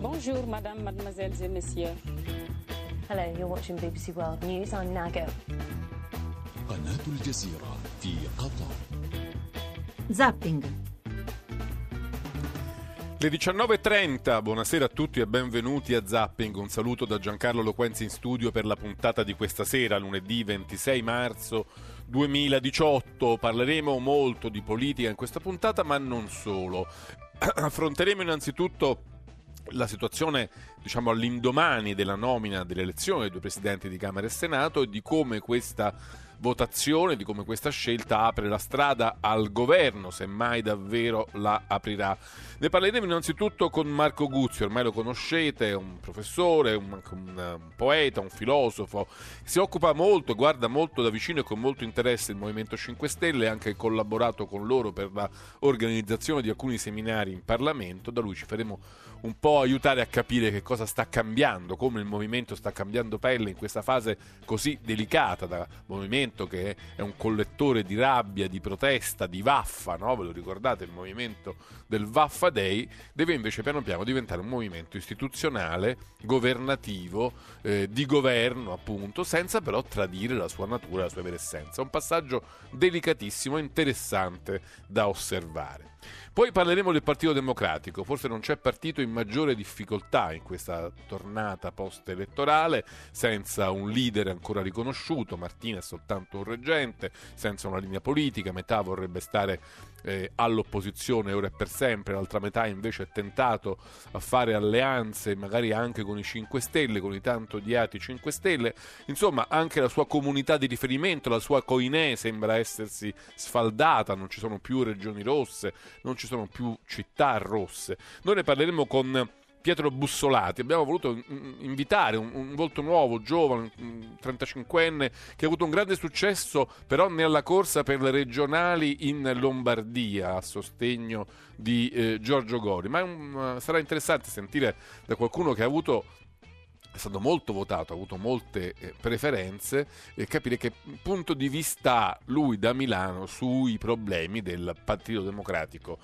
Bonjour, madame, mademoiselles et messieurs. Hello, you're watching BBC World News. I'm Nago. قناة الجزيرة في قطر Zapping. Le 19.30, buonasera a tutti e benvenuti a Zapping. Un saluto da Giancarlo Loquenzi in studio per la puntata di questa sera, lunedì 26 marzo 2018. Parleremo molto di politica in questa puntata, ma non solo. Affronteremo innanzitutto la situazione, diciamo, all'indomani della nomina delle elezioni dei due presidenti di Camera e Senato e di come questa votazione, di come questa scelta apre la strada al governo, se mai davvero la aprirà. Ne parleremo innanzitutto con Marco Guzzi, ormai lo conoscete, un professore, un, un, un poeta, un filosofo, si occupa molto, guarda molto da vicino e con molto interesse il Movimento 5 Stelle, ha anche collaborato con loro per l'organizzazione di alcuni seminari in Parlamento, da lui ci faremo un po' aiutare a capire che cosa sta cambiando, come il movimento sta cambiando pelle in questa fase così delicata da movimento che è un collettore di rabbia, di protesta, di vaffa, no? ve lo ricordate il movimento del Vaffa Day, deve invece piano piano diventare un movimento istituzionale, governativo, eh, di governo appunto, senza però tradire la sua natura, la sua vera essenza. Un passaggio delicatissimo interessante da osservare. Poi parleremo del Partito Democratico, forse non c'è partito in maggiore difficoltà in questa tornata post-elettorale, senza un leader ancora riconosciuto, Martina è soltanto un reggente, senza una linea politica, metà vorrebbe stare eh, all'opposizione ora e per sempre, l'altra metà invece è tentato a fare alleanze magari anche con i 5 Stelle, con i tanto odiati 5 Stelle, insomma anche la sua comunità di riferimento, la sua coinè sembra essersi sfaldata, non ci sono più regioni rosse, non ci sono più città rosse. Noi ne parleremo con Pietro Bussolati. Abbiamo voluto invitare un, un, volto nuovo, giovane, 35enne, che ha avuto un grande successo però nella corsa per le regionali in Lombardia a sostegno di eh, Giorgio Gori. Ma un, sarà interessante sentire da qualcuno che ha avuto è stato molto votato, ha avuto molte eh, preferenze e capire che punto di vista ha lui da Milano sui problemi del Partito Democratico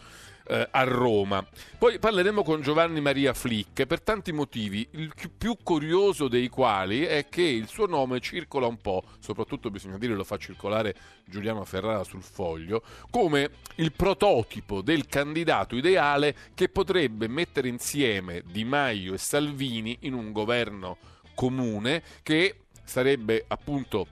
eh, a Roma. Poi parleremo con Giovanni Maria Flick per tanti motivi, il più curioso dei quali è che il suo nome circola un po', soprattutto bisogna dire lo fa circolare Giuliano Ferrara sul foglio, come il prototipo del candidato ideale che potrebbe mettere insieme Di Maio e Salvini in un governo comune che sarebbe appunto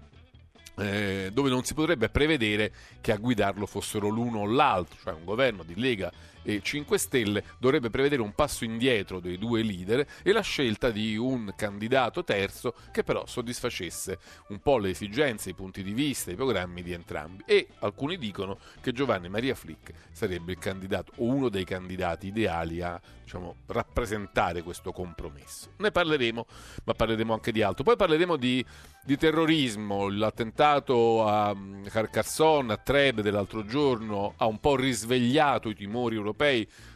eh, dove non si potrebbe prevedere che a guidarlo fossero l'uno o l'altro, cioè un governo di Lega e 5 Stelle dovrebbe prevedere un passo indietro dei due leader e la scelta di un candidato terzo che però soddisfacesse un po' le esigenze, i punti di vista, i programmi di entrambi. E alcuni dicono che Giovanni Maria Flick sarebbe il candidato o uno dei candidati ideali a diciamo, rappresentare questo compromesso. Ne parleremo, ma parleremo anche di altro. Poi parleremo di, di terrorismo, l'attentato a Carcassonne, a Trebe dell'altro giorno ha un po' risvegliato i timori europei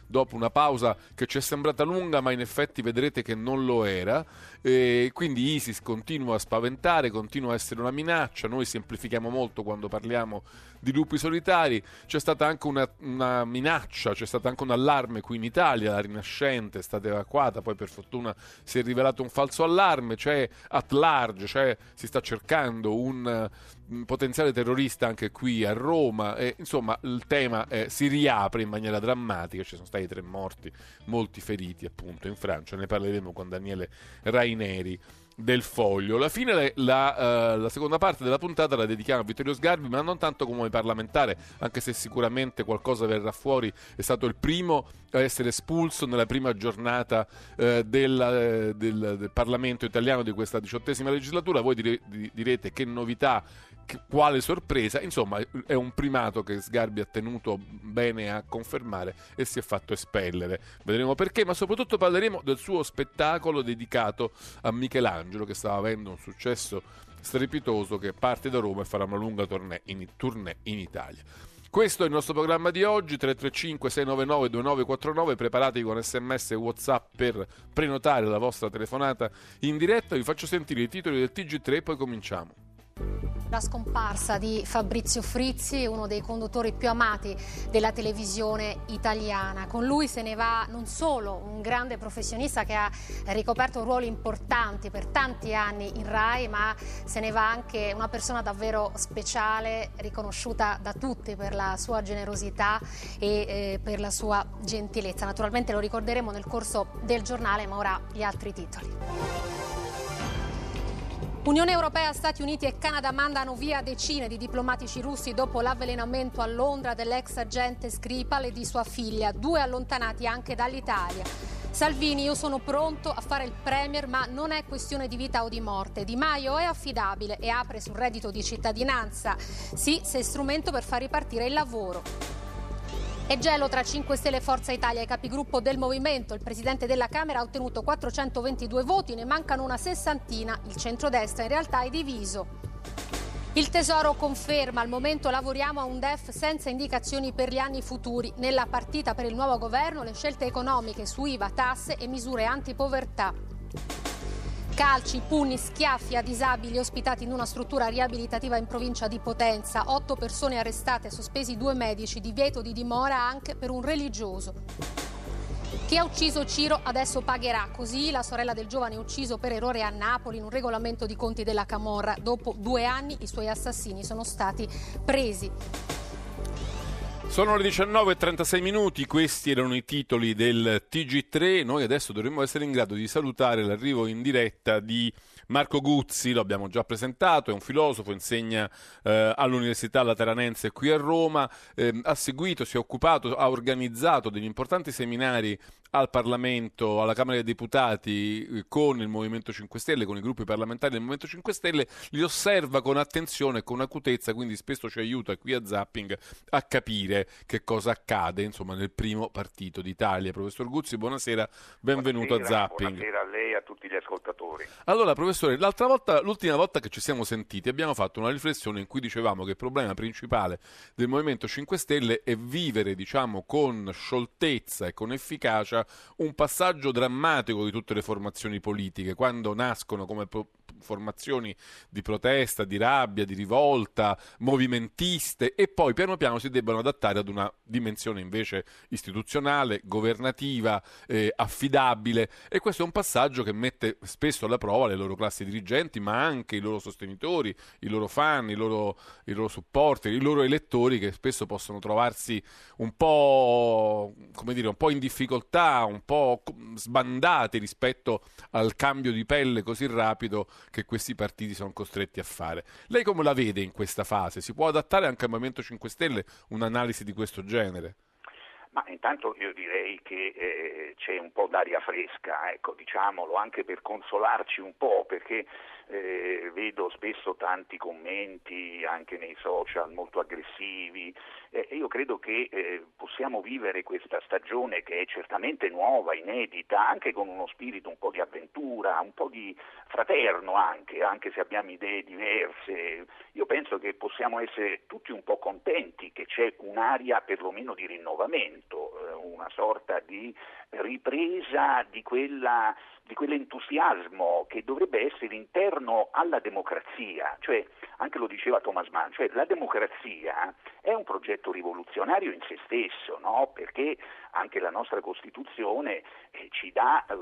dopo una pausa che ci è sembrata lunga, ma in effetti vedrete che non lo era. E quindi ISIS continua a spaventare, continua a essere una minaccia. Noi semplifichiamo molto quando parliamo di lupi solitari. C'è stata anche una, una minaccia, c'è stato anche un allarme qui in Italia. La Rinascente è stata evacuata, poi per fortuna si è rivelato un falso allarme. C'è at large, cioè si sta cercando un potenziale terrorista anche qui a Roma. E, insomma, il tema eh, si riapre in maniera drammatica. Ci sono stati tre morti, molti feriti appunto in Francia. Ne parleremo con Daniele Raineri del foglio. Alla fine la, uh, la, seconda parte della puntata la dedichiamo a Vittorio Sgarbi, ma non tanto come parlamentare, anche se sicuramente qualcosa verrà fuori. È stato il primo a essere espulso nella prima giornata uh, del, uh, del, del, Parlamento italiano di questa diciottesima legislatura. Voi dire, direte che novità quale sorpresa, insomma è un primato che Sgarbi ha tenuto bene a confermare e si è fatto espellere. Vedremo perché, ma soprattutto parleremo del suo spettacolo dedicato a Michelangelo che stava avendo un successo strepitoso che parte da Roma e farà una lunga tournée in, tournée in Italia. Questo è il nostro programma di oggi, 335 699 2949, preparatevi con sms e whatsapp per prenotare la vostra telefonata in diretta, vi faccio sentire i titoli del TG3 e poi cominciamo. La scomparsa di Fabrizio Frizzi, uno dei conduttori più amati della televisione italiana. Con lui se ne va non solo un grande professionista che ha ricoperto ruoli importanti per tanti anni in RAI, ma se ne va anche una persona davvero speciale, riconosciuta da tutti per la sua generosità e eh, per la sua gentilezza. Naturalmente lo ricorderemo nel corso del giornale, ma ora gli altri titoli. Unione Europea, Stati Uniti e Canada mandano via decine di diplomatici russi dopo l'avvelenamento a Londra dell'ex agente Skripal e di sua figlia, due allontanati anche dall'Italia. Salvini, io sono pronto a fare il Premier, ma non è questione di vita o di morte. Di Maio è affidabile e apre sul reddito di cittadinanza. Sì, se strumento per far ripartire il lavoro. E gelo tra 5 Stelle e Forza Italia, i capigruppo del movimento. Il presidente della Camera ha ottenuto 422 voti, ne mancano una sessantina. Il centrodestra in realtà è diviso. Il Tesoro conferma, al momento lavoriamo a un DEF senza indicazioni per gli anni futuri. Nella partita per il nuovo governo le scelte economiche su IVA, tasse e misure antipovertà. Calci, pugni, schiaffi a disabili ospitati in una struttura riabilitativa in provincia di Potenza. Otto persone arrestate, sospesi due medici, divieto di dimora anche per un religioso. Chi ha ucciso Ciro adesso pagherà, così la sorella del giovane ucciso per errore a Napoli in un regolamento di conti della Camorra. Dopo due anni i suoi assassini sono stati presi. Sono le 19.36 minuti, questi erano i titoli del TG3. Noi adesso dovremmo essere in grado di salutare l'arrivo in diretta di Marco Guzzi, lo abbiamo già presentato, è un filosofo, insegna eh, all'Università Lateranense qui a Roma, eh, ha seguito, si è occupato, ha organizzato degli importanti seminari al Parlamento, alla Camera dei Deputati eh, con il Movimento 5 Stelle, con i gruppi parlamentari del Movimento 5 Stelle, li osserva con attenzione e con acutezza, quindi spesso ci aiuta qui a Zapping a capire che cosa accade insomma, nel primo partito d'Italia. Professor Guzzi, buonasera, benvenuto buonasera, a Zapping. Buonasera a lei e a tutti gli ascoltatori. Allora, professore, l'altra volta, l'ultima volta che ci siamo sentiti abbiamo fatto una riflessione in cui dicevamo che il problema principale del Movimento 5 Stelle è vivere, diciamo, con scioltezza e con efficacia un passaggio drammatico di tutte le formazioni politiche, quando nascono come formazioni di protesta, di rabbia, di rivolta, movimentiste e poi piano piano si debbano adattare ad una dimensione invece istituzionale, governativa, eh, affidabile. E questo è un passaggio che mette spesso alla prova le loro classi dirigenti ma anche i loro sostenitori, i loro fan, i loro, i loro supporter, i loro elettori che spesso possono trovarsi un po', dire, un po' in difficoltà, un po' sbandati rispetto al cambio di pelle così rapido che questi partiti sono costretti a fare. Lei come la vede in questa fase? Si può adattare anche al Movimento 5 Stelle un'analisi di questo genere? Ma intanto io direi che eh, c'è un po' d'aria fresca, ecco, diciamolo, anche per consolarci un po', perché eh, vedo spesso tanti commenti anche nei social molto aggressivi e io credo che eh, possiamo vivere questa stagione che è certamente nuova, inedita, anche con uno spirito un po' di avventura, un po' di fraterno anche, anche se abbiamo idee diverse. Io penso che possiamo essere tutti un po' contenti che c'è un'aria perlomeno di rinnovamento, eh, una sorta di ripresa di quella di quell'entusiasmo che dovrebbe essere interno alla democrazia, cioè anche lo diceva Thomas Mann, cioè la democrazia è un progetto rivoluzionario in se stesso, no? perché anche la nostra Costituzione eh, ci dà eh,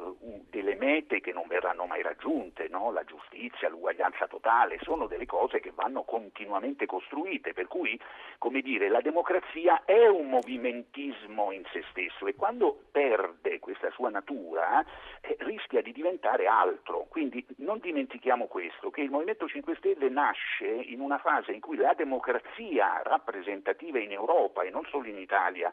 delle mete che non verranno mai raggiunte, no? la giustizia, l'uguaglianza totale, sono delle cose che vanno continuamente costruite, per cui come dire, la democrazia è un movimentismo in se stesso e quando perde questa sua natura eh, rischia di diventare altro, quindi non dimentichiamo questo, che il Movimento 5 Stelle nasce in una fase in cui la democrazia rappresentativa in Europa e non solo in Italia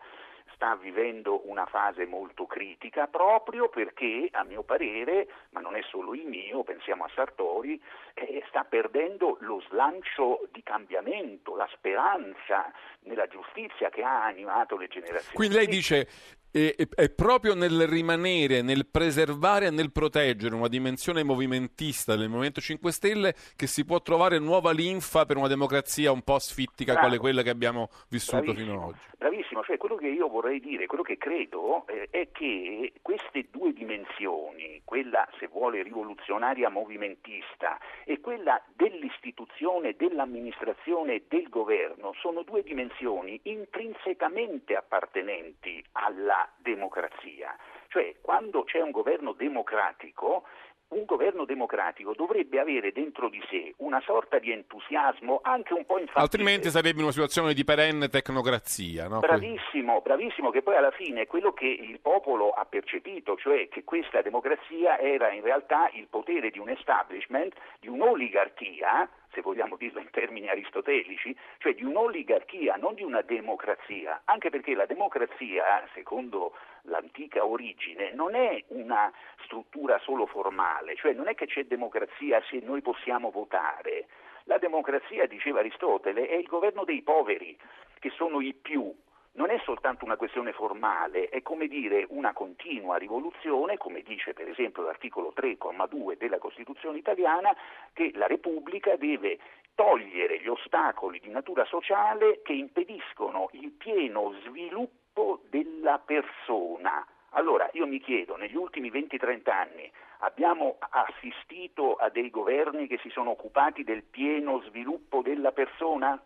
sta vivendo una fase molto critica proprio perché, a mio parere, ma non è solo il mio, pensiamo a Sartori, eh, sta perdendo lo slancio di cambiamento, la speranza nella giustizia che ha animato le generazioni. Quindi lei dice e, è proprio nel rimanere, nel preservare e nel proteggere una dimensione movimentista del Movimento 5 Stelle che si può trovare nuova linfa per una democrazia un po' sfittica Bravo. quale quella che abbiamo vissuto Bravissimo. fino ad oggi. Bravissimo, cioè quello che io vorrei dire, quello che credo eh, è che queste due dimensioni, quella se vuole rivoluzionaria movimentista e quella dell'istituzione, dell'amministrazione e del governo sono due dimensioni intrinsecamente appartenenti alla democrazia. Cioè quando c'è un governo democratico un governo democratico dovrebbe avere dentro di sé una sorta di entusiasmo anche un po' infantile. Altrimenti sarebbe una situazione di perenne tecnocrazia. No? Bravissimo, bravissimo, che poi alla fine è quello che il popolo ha percepito, cioè che questa democrazia era in realtà il potere di un establishment, di un'oligarchia se vogliamo dirlo in termini aristotelici, cioè di un'oligarchia, non di una democrazia, anche perché la democrazia, secondo l'antica origine, non è una struttura solo formale, cioè non è che c'è democrazia se noi possiamo votare. La democrazia, diceva Aristotele, è il governo dei poveri, che sono i più, non è soltanto una questione formale, è come dire una continua rivoluzione, come dice per esempio l'articolo 3,2 della Costituzione italiana, che la Repubblica deve togliere gli ostacoli di natura sociale che impediscono il pieno sviluppo della persona. Allora io mi chiedo, negli ultimi 20-30 anni abbiamo assistito a dei governi che si sono occupati del pieno sviluppo della persona?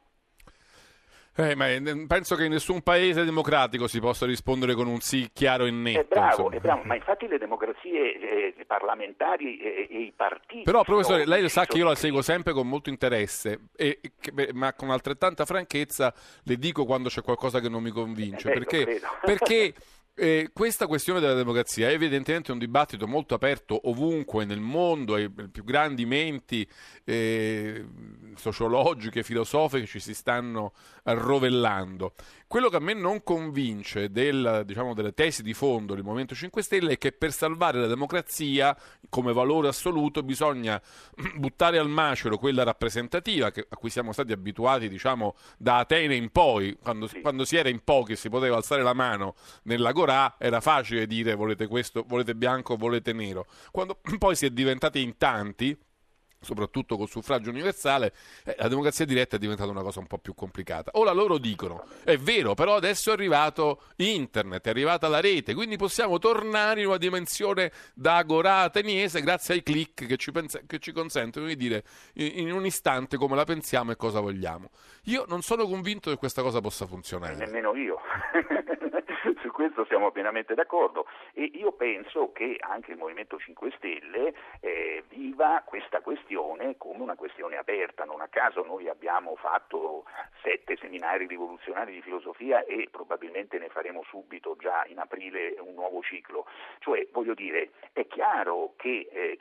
Eh, ma penso che in nessun paese democratico si possa rispondere con un sì chiaro e netto. È bravo, è bravo. ma infatti le democrazie eh, parlamentari e, e, i partiti... Però professore, lei sa che io la seguo sempre con molto interesse, e, che, ma con altrettanta franchezza le dico quando c'è qualcosa che non mi convince, eh, perché, perché Eh, questa questione della democrazia è evidentemente un dibattito molto aperto ovunque nel mondo e i più grandi menti eh, sociologiche, filosofiche ci si stanno arrovellando. Quello che a me non convince del, diciamo, delle tesi di fondo del Movimento 5 Stelle è che per salvare la democrazia come valore assoluto bisogna buttare al macero quella rappresentativa che, a cui siamo stati abituati diciamo, da Atene in poi, quando, sì. quando si era in pochi e si poteva alzare la mano nell'agorà era facile dire volete questo, volete bianco, volete nero. Quando poi si è diventati in tanti soprattutto col suffragio universale, eh, la democrazia diretta è diventata una cosa un po' più complicata. Ora loro dicono, è vero, però adesso è arrivato internet, è arrivata la rete, quindi possiamo tornare in una dimensione da agorà ateniese grazie ai click che ci, pens- che ci consentono di dire in, in, un istante come la pensiamo e cosa vogliamo. Io non sono convinto che questa cosa possa funzionare. Nemmeno io. Su questo siamo pienamente d'accordo e io penso che anche il Movimento 5 Stelle eh, viva questa questione come una questione aperta. Non a caso noi abbiamo fatto sette seminari rivoluzionari di filosofia e probabilmente ne faremo subito già in aprile un nuovo ciclo. Cioè, voglio dire, è chiaro che eh,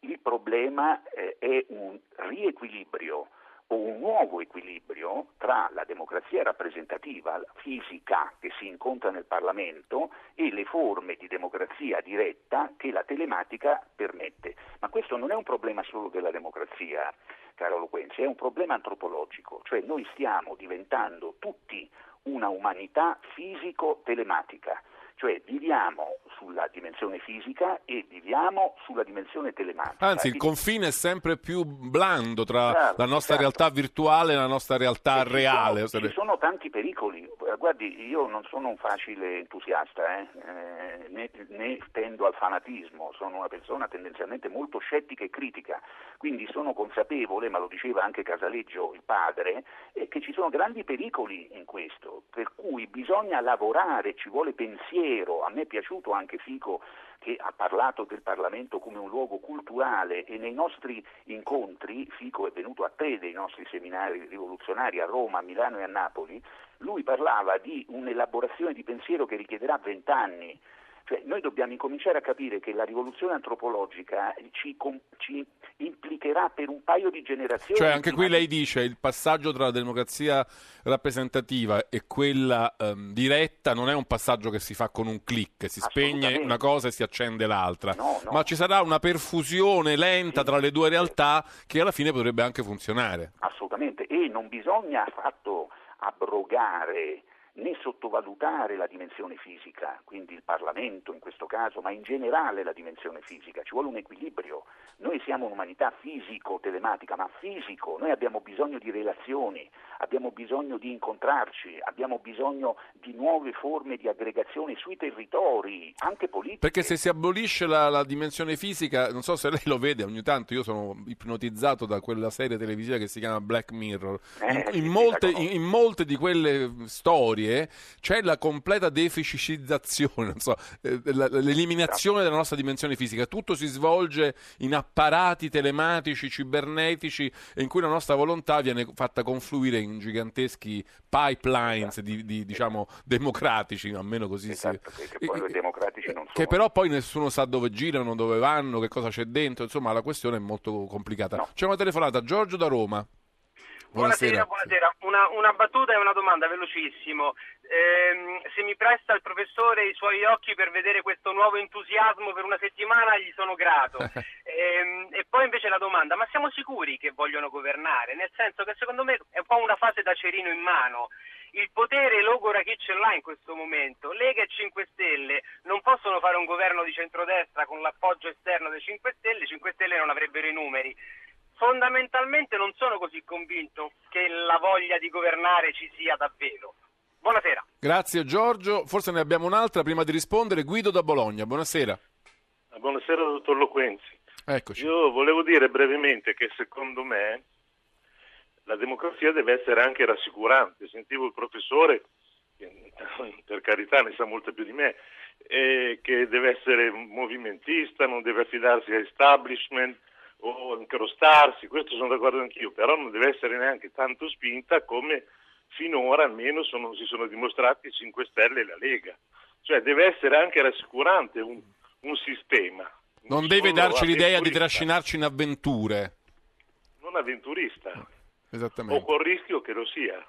il problema eh, è un riequilibrio un nuovo equilibrio tra la democrazia rappresentativa fisica che si incontra nel Parlamento e le forme di democrazia diretta che la telematica permette. Ma questo non è un problema solo della democrazia, caro Loquenzi, è un problema antropologico, cioè noi stiamo diventando tutti una umanità fisico-telematica cioè viviamo sulla dimensione fisica e viviamo sulla dimensione telematica. Anzi, il confine è sempre più blando tra Bravo, la nostra certo. realtà virtuale e la nostra realtà e reale. Ci sono, ci sono, tanti pericoli. Guardi, io non sono un facile entusiasta, eh? Eh, né, né tendo al fanatismo, sono una persona tendenzialmente molto scettica e critica, quindi sono consapevole, ma lo diceva anche Casaleggio, il padre, eh, che ci sono grandi pericoli in questo, per cui bisogna lavorare, ci vuole pensiero a me è piaciuto anche Fico che ha parlato del Parlamento come un luogo culturale e nei nostri incontri, Fico è venuto a tre dei nostri seminari rivoluzionari a Roma, a Milano e a Napoli, lui parlava di un'elaborazione di pensiero che richiederà vent'anni cioè, noi dobbiamo incominciare a capire che la rivoluzione antropologica ci, ci, implicherà per un paio di generazioni. Cioè, anche qui lei dice il passaggio tra la democrazia rappresentativa e quella um, diretta non è un passaggio che si fa con un clic, si spegne una cosa e si accende l'altra, no, no. ma ci sarà una perfusione lenta sì. tra le due realtà che alla fine potrebbe anche funzionare. Assolutamente, e non bisogna affatto abrogare né sottovalutare la dimensione fisica, quindi il Parlamento in questo caso, ma in generale la dimensione fisica, ci vuole un equilibrio. Noi siamo un'umanità fisico-telematica, ma fisico, noi abbiamo bisogno di relazioni, abbiamo bisogno di incontrarci, abbiamo bisogno di nuove forme di aggregazione sui territori, anche politiche. Perché se si abolisce la, la dimensione fisica, non so se lei lo vede, ogni tanto io sono ipnotizzato da quella serie televisiva che si chiama Black Mirror. Eh, in, sì, in molte, in- in molte di quelle storie c'è la completa deficitizzazione, non so, eh, l'eliminazione della nostra dimensione fisica. Tutto si svolge in apparati telematici, cibernetici, e in cui la nostra volontà viene fatta confluire in giganteschi pipelines di, di, diciamo, democratici, almeno così si... Esatto, perché poi i democratici non Che sono- però poi nessuno sa dove girano, dove vanno, che cosa c'è dentro, insomma la questione è molto complicata. No. C'è una telefonata, Giorgio da Roma. Buonasera, buonasera. Una, una battuta e una domanda, velocissimo. Ehm, se mi presta il professore i suoi occhi per vedere questo nuovo entusiasmo per una settimana, gli sono grato. Ehm, e poi invece la domanda, ma siamo sicuri che vogliono governare? Nel senso che secondo me è un po' una fase da cerino in mano. Il potere logora chi ce l'ha in questo momento. Lega e 5 Stelle non possono fare un governo di centrodestra con l'appoggio esterno dei 5 Stelle, i 5 Stelle non avrebbero i numeri. Fondamentalmente non sono così convinto che la voglia di governare ci sia davvero. Buonasera. Grazie Giorgio, forse ne abbiamo un'altra prima di rispondere. Guido da Bologna, buonasera. Buonasera dottor Loquenzi. Eccoci. Io volevo dire brevemente che secondo me la democrazia deve essere anche rassicurante. Sentivo il professore, che per carità ne sa molto più di me, eh, che deve essere movimentista, non deve affidarsi a establishment o incrostarsi, questo sono d'accordo anch'io, però non deve essere neanche tanto spinta come finora almeno sono- si sono dimostrati i 5 Stelle e la Lega. Cioè deve essere anche rassicurante un, un sistema. Non deve darci l'idea di trascinarci in avventure. Non avventurista, Esattamente. o col rischio che lo sia.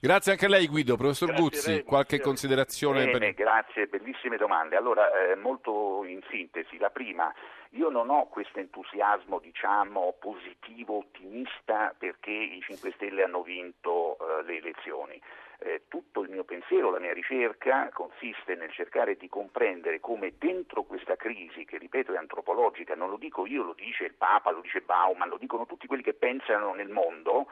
Grazie anche a lei Guido. Professor Grazie Guzzi, lei, qualche considerazione? Bene, per- grazie, bellissime domande. Allora, eh, molto in sintesi, la prima, io non ho questo entusiasmo, diciamo, positivo, ottimista perché i 5 Stelle hanno vinto eh, le elezioni. Eh, tutto il mio pensiero, la mia ricerca consiste nel cercare di comprendere come dentro questa crisi, che ripeto è antropologica, non lo dico io, lo dice il Papa, lo dice Bauman, lo dicono tutti quelli che pensano nel mondo,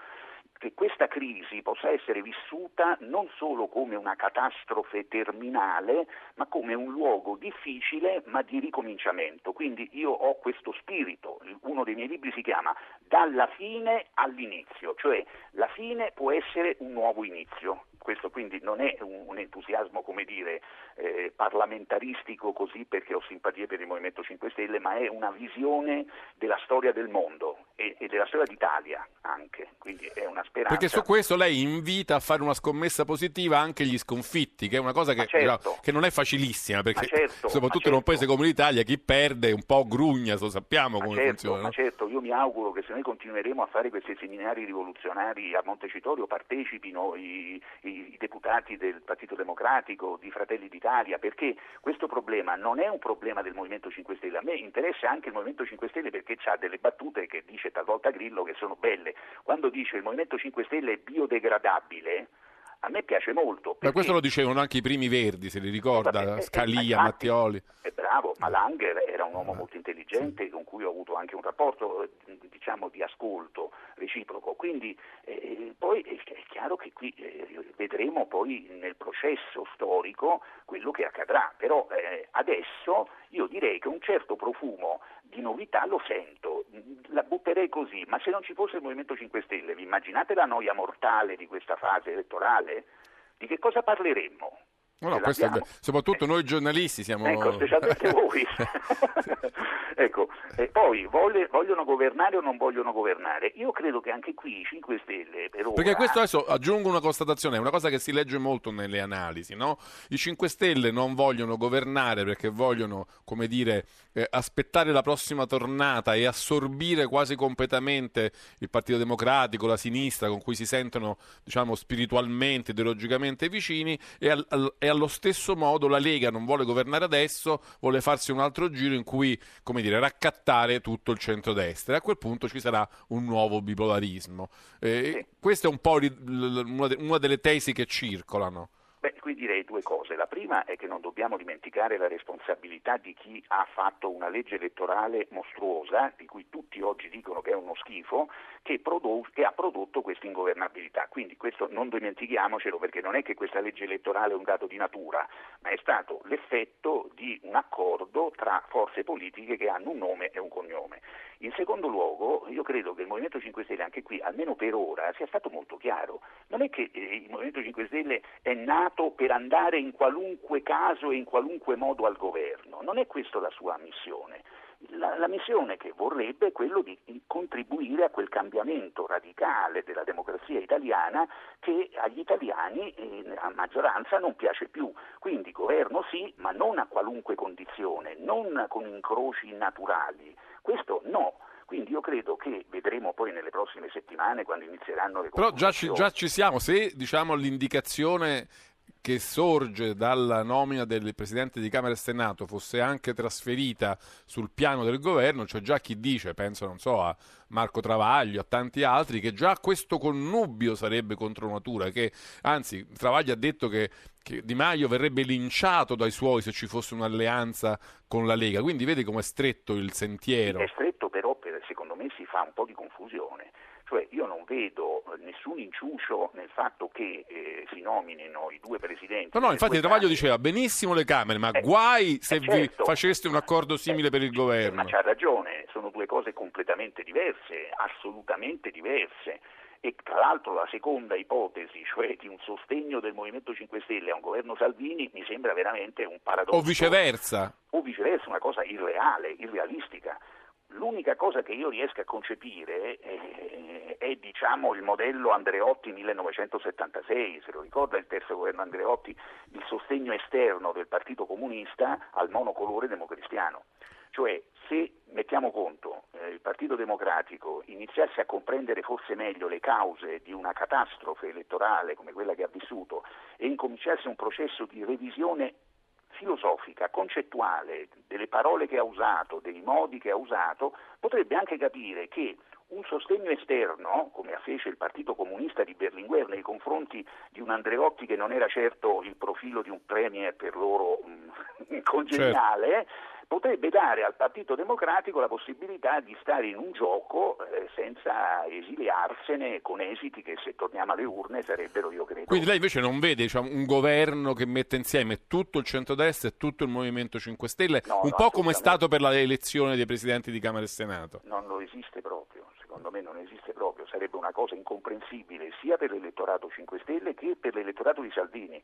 che questa crisi possa essere vissuta non solo come una catastrofe terminale, ma come un luogo difficile ma di ricominciamento. Quindi io ho questo spirito, uno dei miei libri si chiama Dalla fine all'inizio, cioè la fine può essere un nuovo inizio. Questo quindi non è un, un entusiasmo, come dire, eh, parlamentaristico così perché ho simpatie per il Movimento 5 Stelle, ma è una visione della storia del mondo e, e della storia d'Italia anche, quindi è una speranza. Perché su questo lei invita a fare una scommessa positiva anche gli sconfitti, che è una cosa che, certo. che non è facilissima, perché certo, soprattutto ma in un paese certo. come l'Italia chi perde un po' grugna, lo sappiamo Ma come certo, funziona. ma no? certo, io mi auguro che se noi continueremo a fare questi seminari rivoluzionari a Montecitorio partecipino i, i- i deputati del Partito Democratico, di Fratelli d'Italia, perché questo problema non è un problema del Movimento 5 Stelle, a me interessa anche il Movimento 5 Stelle perché ha delle battute che dice talvolta Grillo che sono belle. Quando dice il Movimento 5 Stelle è biodegradabile, a me piace molto. Ma perché- questo lo dicevano anche i primi verdi, se li ricorda, Vabbè, eh, Scalia, infatti, Mattioli. Bravo, ma Langer era un uomo molto intelligente con cui ho avuto anche un rapporto eh, diciamo di ascolto reciproco. Quindi eh, poi è è chiaro che qui eh, vedremo poi nel processo storico quello che accadrà, però eh, adesso io direi che un certo profumo di novità lo sento, la butterei così, ma se non ci fosse il Movimento 5 Stelle, vi immaginate la noia mortale di questa fase elettorale? Di che cosa parleremmo? No, no, è soprattutto noi giornalisti siamo... Ecco, specialmente voi. ecco, e poi voglie- vogliono governare o non vogliono governare? Io credo che anche qui i 5 Stelle per ora... Perché questo adesso aggiungo una constatazione, è una cosa che si legge molto nelle analisi, no? I 5 Stelle non vogliono governare perché vogliono, come dire, eh, aspettare la prossima tornata e assorbire quasi completamente il Partito Democratico, la sinistra con cui si sentono, diciamo, spiritualmente, ideologicamente vicini e, al- al- e allo stesso modo la Lega non vuole governare adesso, vuole farsi un altro giro in cui, come dire, raccattare tutto il centrodestra e a quel punto ci sarà un nuovo bipolarismo. Eh, Questa è un po' una delle tesi che circolano. Beh, qui direi due cose. La prima è che non dobbiamo dimenticare la responsabilità di chi ha fatto una legge elettorale mostruosa, di cui tutti oggi dicono che è uno schifo, che, produ- che ha prodotto questa ingovernabilità. Quindi questo non dimentichiamocelo perché non è che questa legge elettorale è un dato di natura, ma è stato l'effetto di un accordo tra forze politiche che hanno un nome e un cognome. In secondo luogo, io credo che il Movimento 5 Stelle, anche qui, almeno per ora, sia stato molto chiaro. Non è che eh, il Movimento 5 Stelle è nato per andare in qualunque caso e in qualunque modo al governo, non è questa la sua missione. La, la, missione che vorrebbe è quello di contribuire a quel cambiamento radicale della democrazia italiana che agli italiani eh, a maggioranza non piace più. Quindi governo sì, ma non a qualunque condizione, non con incroci naturali. Questo no. Quindi io credo che vedremo poi nelle prossime settimane quando inizieranno le Però già ci, già ci siamo, se diciamo l'indicazione che sorge dalla nomina del Presidente di Camera e Senato fosse anche trasferita sul piano del governo, c'è già chi dice, penso non so a Marco Travaglio, a tanti altri, che già questo connubio sarebbe contro natura, che anzi Travaglio ha detto che, che Di Maio verrebbe linciato dai suoi se ci fosse un'alleanza con la Lega, quindi vedi com'è stretto il sentiero. È stretto però secondo me si fa un po' di confusione cioè io non vedo nessun inciucio nel fatto che eh, si nominino i due presidenti. No, no, infatti Travaglio diceva benissimo le Camere, ma eh, guai se eh certo, vi faceste un accordo simile per il governo. Ma c'ha ragione, sono due cose completamente diverse, assolutamente diverse. E tra l'altro la seconda ipotesi, cioè di un sostegno del Movimento 5 Stelle a un governo Salvini, mi sembra veramente un paradosso. O viceversa. O viceversa, una cosa irreale, irrealistica. L'unica cosa che io riesco a concepire è, è diciamo, il modello Andreotti 1976, se lo ricorda il terzo governo Andreotti, il sostegno esterno del Partito Comunista al monocolore democristiano. Cioè se mettiamo conto eh, il Partito Democratico iniziasse a comprendere forse meglio le cause di una catastrofe elettorale come quella che ha vissuto e incominciasse un processo di revisione filosofica, concettuale delle parole che ha usato, dei modi che ha usato, potrebbe anche capire che un sostegno esterno, come fece il Partito Comunista di Berlinguer nei confronti di un Andreotti che non era certo il profilo di un premier per loro mh, mm, congeniale, certo potrebbe dare al Partito Democratico la possibilità di stare in un gioco eh, senza esiliarsene con esiti che se torniamo alle urne sarebbero io credo. Quindi lei invece non vede diciamo, un governo che mette insieme tutto il centrodestra e tutto il Movimento 5 Stelle, no, un no, po' come è stato per l'elezione dei presidenti di Camera e Senato? Non lo esiste proprio, secondo me non esiste proprio, sarebbe una cosa incomprensibile sia per l'elettorato 5 Stelle che per l'elettorato di Salvini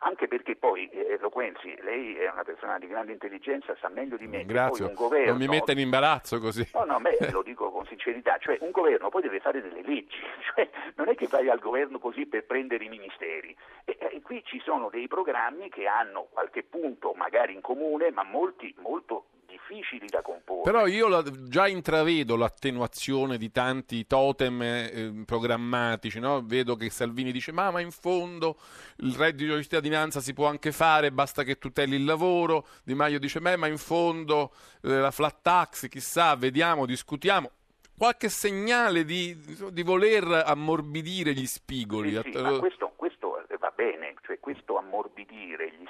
anche perché poi eh, Loquenzi, lei è una persona di grande intelligenza, sa meglio di me Grazie. un governo... Non mi metta in imbarazzo così. No, no, beh, lo dico con sincerità, cioè un governo poi deve fare delle leggi, cioè, non è che vai al governo così per prendere i ministeri. E, e qui ci sono dei programmi che hanno qualche punto magari in comune, ma molti molto difficili da comporre. Però io la, già intravedo l'attenuazione di tanti totem eh, programmatici, no? vedo che Salvini dice ma, ma in fondo il reddito di cittadinanza si può anche fare, basta che tuteli il lavoro, Di Maio dice ma, ma in fondo eh, la flat tax, chissà, vediamo, discutiamo qualche segnale di, di, voler ammorbidire gli spigoli. Sì, sì, questo, questo, va bene, cioè questo ammorbidire gli,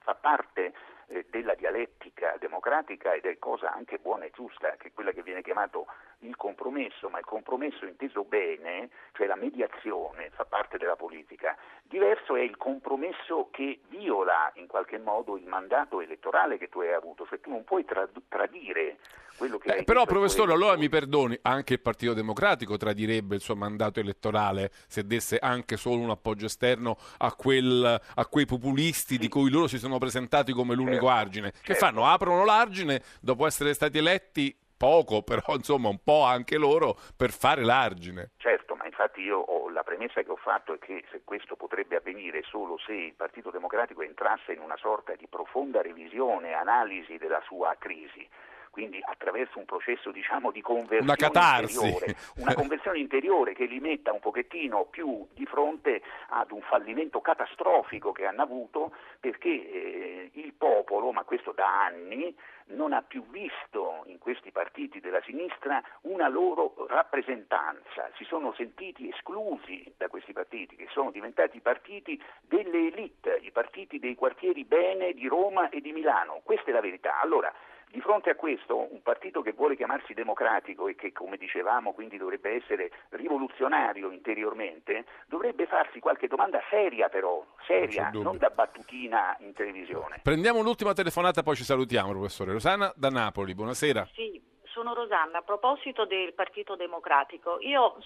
fa parte eh, della dialettica democratica ed è cosa anche buona e giusta, che è quella che viene chiamato il compromesso, ma il compromesso inteso bene, cioè la mediazione, fa parte della politica. Diverso è il compromesso che viola in qualche modo il mandato elettorale che tu hai avuto, cioè tu non puoi trad- tradire quello che eh, Però professore, allora mi perdoni, anche il Partito Democratico tradirebbe il suo mandato elettorale se desse anche solo un appoggio esterno a, quel, a quei populisti sì. di cui loro si sono presentati come l'unico certo, argine. Certo. Che fanno? Aprono l'argine dopo essere stati eletti poco, però insomma un po' anche loro per fare l'argine. Certo, ma infatti io ho, la premessa che ho fatto è che se questo potrebbe avvenire solo se il Partito Democratico entrasse in una sorta di profonda revisione, analisi della sua crisi. Quindi attraverso un processo diciamo, di conversione interiore, una conversione interiore che li metta un pochettino più di fronte ad un fallimento catastrofico che hanno avuto perché eh, il popolo, ma questo da anni, non ha più visto in questi partiti della sinistra una loro rappresentanza, si sono sentiti esclusi da questi partiti che sono diventati i partiti delle elite, i partiti dei quartieri bene di Roma e di Milano. Questa è la verità. Allora, di fronte a questo, un partito che vuole chiamarsi democratico e che, come dicevamo, quindi dovrebbe essere rivoluzionario interiormente, dovrebbe farsi qualche domanda seria però, seria, non, non da battutina in televisione. Prendiamo l'ultima telefonata, poi ci salutiamo, professore. Rosanna da Napoli, buonasera. Sì, sono Rosanna. A proposito del Partito Democratico, io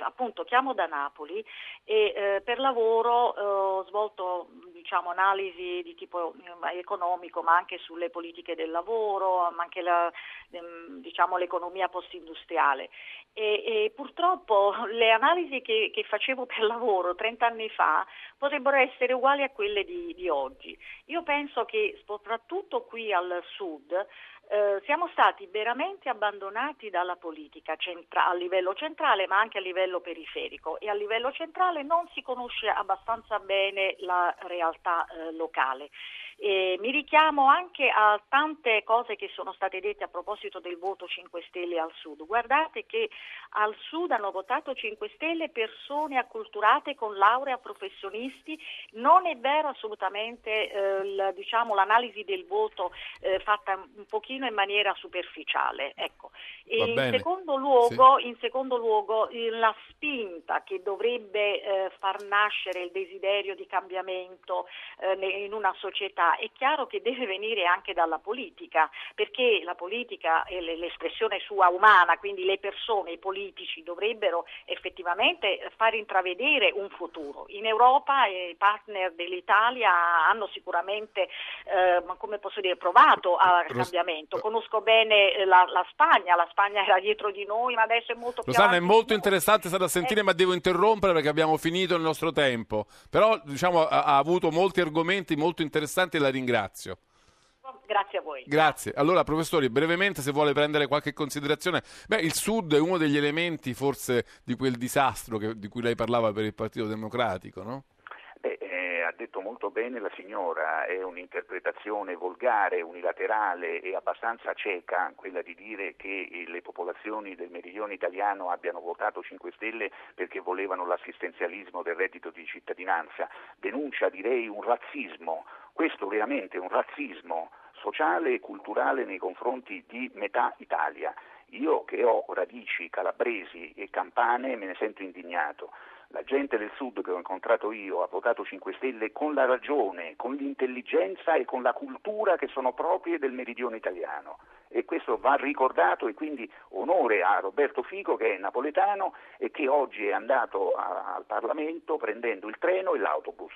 appunto chiamo da Napoli e eh, per lavoro eh, ho svolto diciamo, analisi di tipo eh, economico, ma anche sulle politiche del lavoro, ma anche la, ehm, diciamo, l'economia post-industriale. E, e, purtroppo le analisi che, che, facevo per lavoro 30 anni fa potrebbero essere uguali a quelle di, di oggi. Io penso che soprattutto qui al sud eh, siamo stati veramente abbandonati dalla politica centra- a livello centrale ma anche a livello periferico e a livello centrale non si conosce abbastanza bene la realtà eh, locale. E mi richiamo anche a tante cose che sono state dette a proposito del voto 5 Stelle al Sud. Guardate che al Sud hanno votato 5 Stelle persone acculturate con laurea professionisti, non è vero assolutamente eh, l, diciamo, l'analisi del voto eh, fatta un pochino in maniera superficiale. Ecco. In secondo, luogo, sì. in, secondo luogo, la spinta che dovrebbe eh, far nascere il desiderio di cambiamento eh, in una società è chiaro che deve venire anche dalla politica, perché la politica è l'espressione sua umana, quindi le persone, i politici dovrebbero effettivamente far intravedere un futuro. In Europa i partner dell'Italia hanno sicuramente, eh, come posso dire, provato al cambiamento. Conosco bene eh, la, la, Spagna, la Spagna era dietro di noi, ma adesso è molto più Rosanna, è molto interessante stare a sentire, eh. ma devo interrompere perché abbiamo finito il nostro tempo. Però diciamo, ha, ha avuto molti argomenti molto interessanti la ringrazio. Grazie a voi. Grazie. Allora, professori, brevemente, se vuole prendere qualche considerazione, beh, il Sud è uno degli elementi forse di quel disastro che, di cui lei parlava per il Partito Democratico, no? Beh, eh, ha detto molto bene la signora, è un'interpretazione volgare, unilaterale e abbastanza cieca quella di dire che le popolazioni del meridione italiano abbiano votato 5 Stelle perché volevano l'assistenzialismo del reddito di cittadinanza. Denuncia, direi, un razzismo questo veramente è un razzismo sociale e culturale nei confronti di metà Italia. Io che ho radici calabresi e campane me ne sento indignato. La gente del sud che ho incontrato io ha votato 5 Stelle con la ragione, con l'intelligenza e con la cultura che sono proprie del meridione italiano e questo va ricordato e quindi onore a Roberto Fico che è napoletano e che oggi è andato a, al Parlamento prendendo il treno e l'autobus.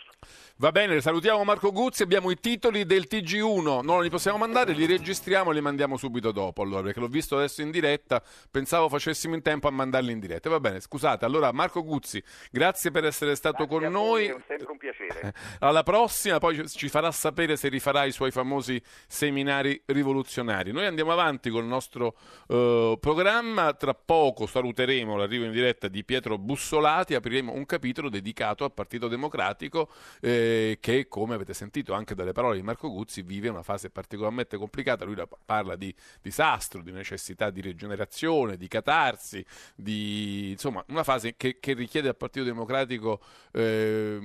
Va bene, salutiamo Marco Guzzi, abbiamo i titoli del TG1, non li possiamo mandare, li registriamo e li mandiamo subito dopo, allora, perché l'ho visto adesso in diretta, pensavo facessimo in tempo a mandarli in diretta. Va bene, scusate, allora Marco Guzzi, grazie per essere stato grazie con noi. È sempre un piacere. Alla prossima, poi ci farà sapere se rifarà i suoi famosi seminari rivoluzionari. Noi andiamo andiamo avanti con il nostro uh, programma. Tra poco saluteremo l'arrivo in diretta di Pietro Bussolati, apriremo un capitolo dedicato al Partito Democratico eh, che, come avete sentito anche dalle parole di Marco Guzzi, vive una fase particolarmente complicata. Lui parla di disastro, di necessità di rigenerazione, di catarsi, di insomma una fase che, che richiede al Partito Democratico eh,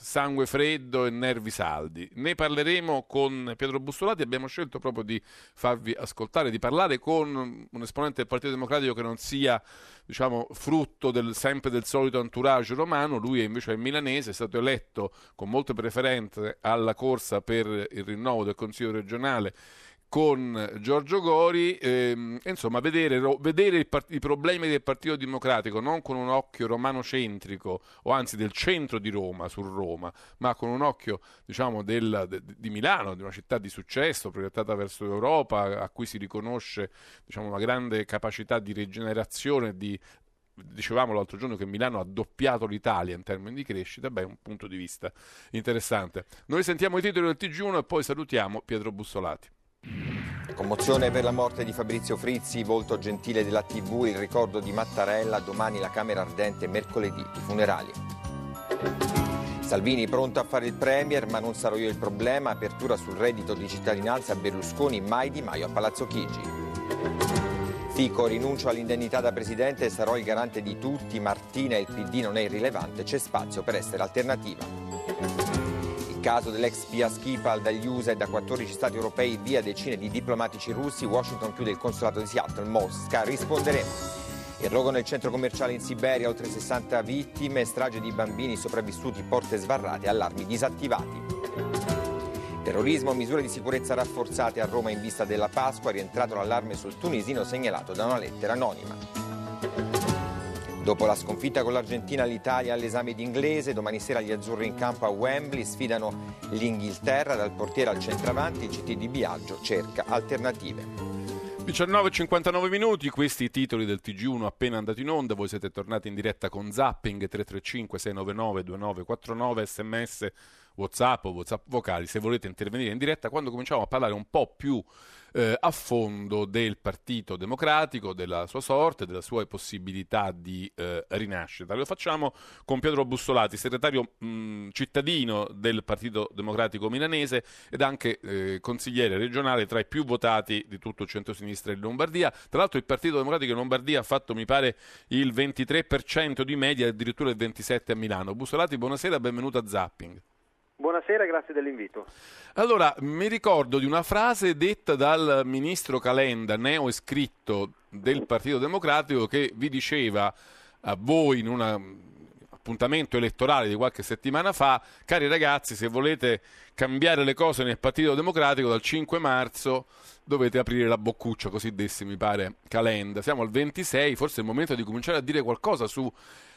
sangue freddo e nervi saldi. Ne parleremo con Pietro Bussolati, abbiamo scelto proprio di farvi ascoltare, di parlare con un esponente del Partito Democratico che non sia diciamo, frutto del, sempre del solito entourage romano, lui è invece milanese, è stato eletto con molte preferenze alla corsa per il rinnovo del Consiglio regionale con Giorgio Gori, ehm, insomma, vedere, vedere part- i problemi del Partito Democratico non con un occhio romano-centrico, o anzi del centro di Roma, su Roma, ma con un occhio, diciamo, del, de, di Milano, di una città di successo, proiettata verso l'Europa, a cui si riconosce, diciamo, una grande capacità di rigenerazione, di dicevamo l'altro giorno che Milano ha doppiato l'Italia in termini di crescita, beh, è un punto di vista interessante. Noi sentiamo i titoli del TG1 e poi salutiamo Pietro Bussolati. Commozione per la morte di Fabrizio Frizzi, volto gentile della TV, il ricordo di Mattarella, domani la Camera Ardente, mercoledì i funerali. Salvini pronto a fare il Premier, ma non sarò io il problema, apertura sul reddito di cittadinanza Berlusconi, mai Di Maio a Palazzo Chigi. Fico, rinuncio all'indennità da Presidente sarò il garante di tutti, Martina il PD non è irrilevante, c'è spazio per essere alternativa. Il caso dell'ex spia Skipal dagli USA e da 14 stati europei via decine di diplomatici russi, Washington chiude il consolato di Seattle, Mosca, risponderemo. Il rogo nel centro commerciale in Siberia, oltre 60 vittime, strage di bambini sopravvissuti, porte sbarrate, allarmi disattivati. Terrorismo, misure di sicurezza rafforzate a Roma in vista della Pasqua, rientrato l'allarme sul tunisino segnalato da una lettera anonima. Dopo la sconfitta con l'Argentina l'Italia all'esame d'inglese, domani sera gli azzurri in campo a Wembley sfidano l'Inghilterra dal portiere al centravanti, il CT di Biagio cerca alternative. 19.59 minuti, questi i titoli del TG1 appena andato in onda, voi siete tornati in diretta con Zapping 335 699 2949 sms Whatsapp o Whatsapp vocali se volete intervenire in diretta. Quando cominciamo a parlare un po' più eh, a fondo del Partito Democratico, della sua sorte, delle sue possibilità di eh, rinascita. Lo facciamo con Pietro Bussolati, segretario mh, cittadino del Partito Democratico milanese ed anche eh, consigliere regionale tra i più votati di tutto il centro-sinistra in Lombardia. Tra l'altro il Partito Democratico in Lombardia ha fatto, mi pare, il 23% di media, addirittura il 27% a Milano. Bussolati, buonasera, benvenuto a Zapping. Buonasera, grazie dell'invito. Allora, mi ricordo di una frase detta dal ministro Calenda, neo iscritto del Partito Democratico, che vi diceva a voi in un appuntamento elettorale di qualche settimana fa, cari ragazzi, se volete cambiare le cose nel Partito Democratico dal 5 marzo dovete aprire la boccuccia, così disse mi pare Calenda. Siamo al 26, forse è il momento di cominciare a dire qualcosa su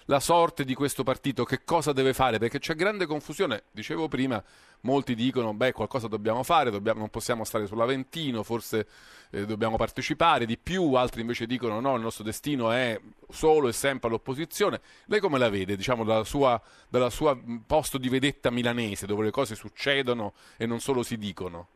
la sorte di questo partito, che cosa deve fare, perché c'è grande confusione, dicevo prima, molti dicono, beh, qualcosa dobbiamo fare, dobbiamo, non possiamo stare sull'Aventino, forse eh, dobbiamo partecipare di più, altri invece dicono, no, il nostro destino è solo e sempre all'opposizione. Lei come la vede, diciamo, dalla sua posto di vedetta milanese, dove le cose succedono e non solo si dicono?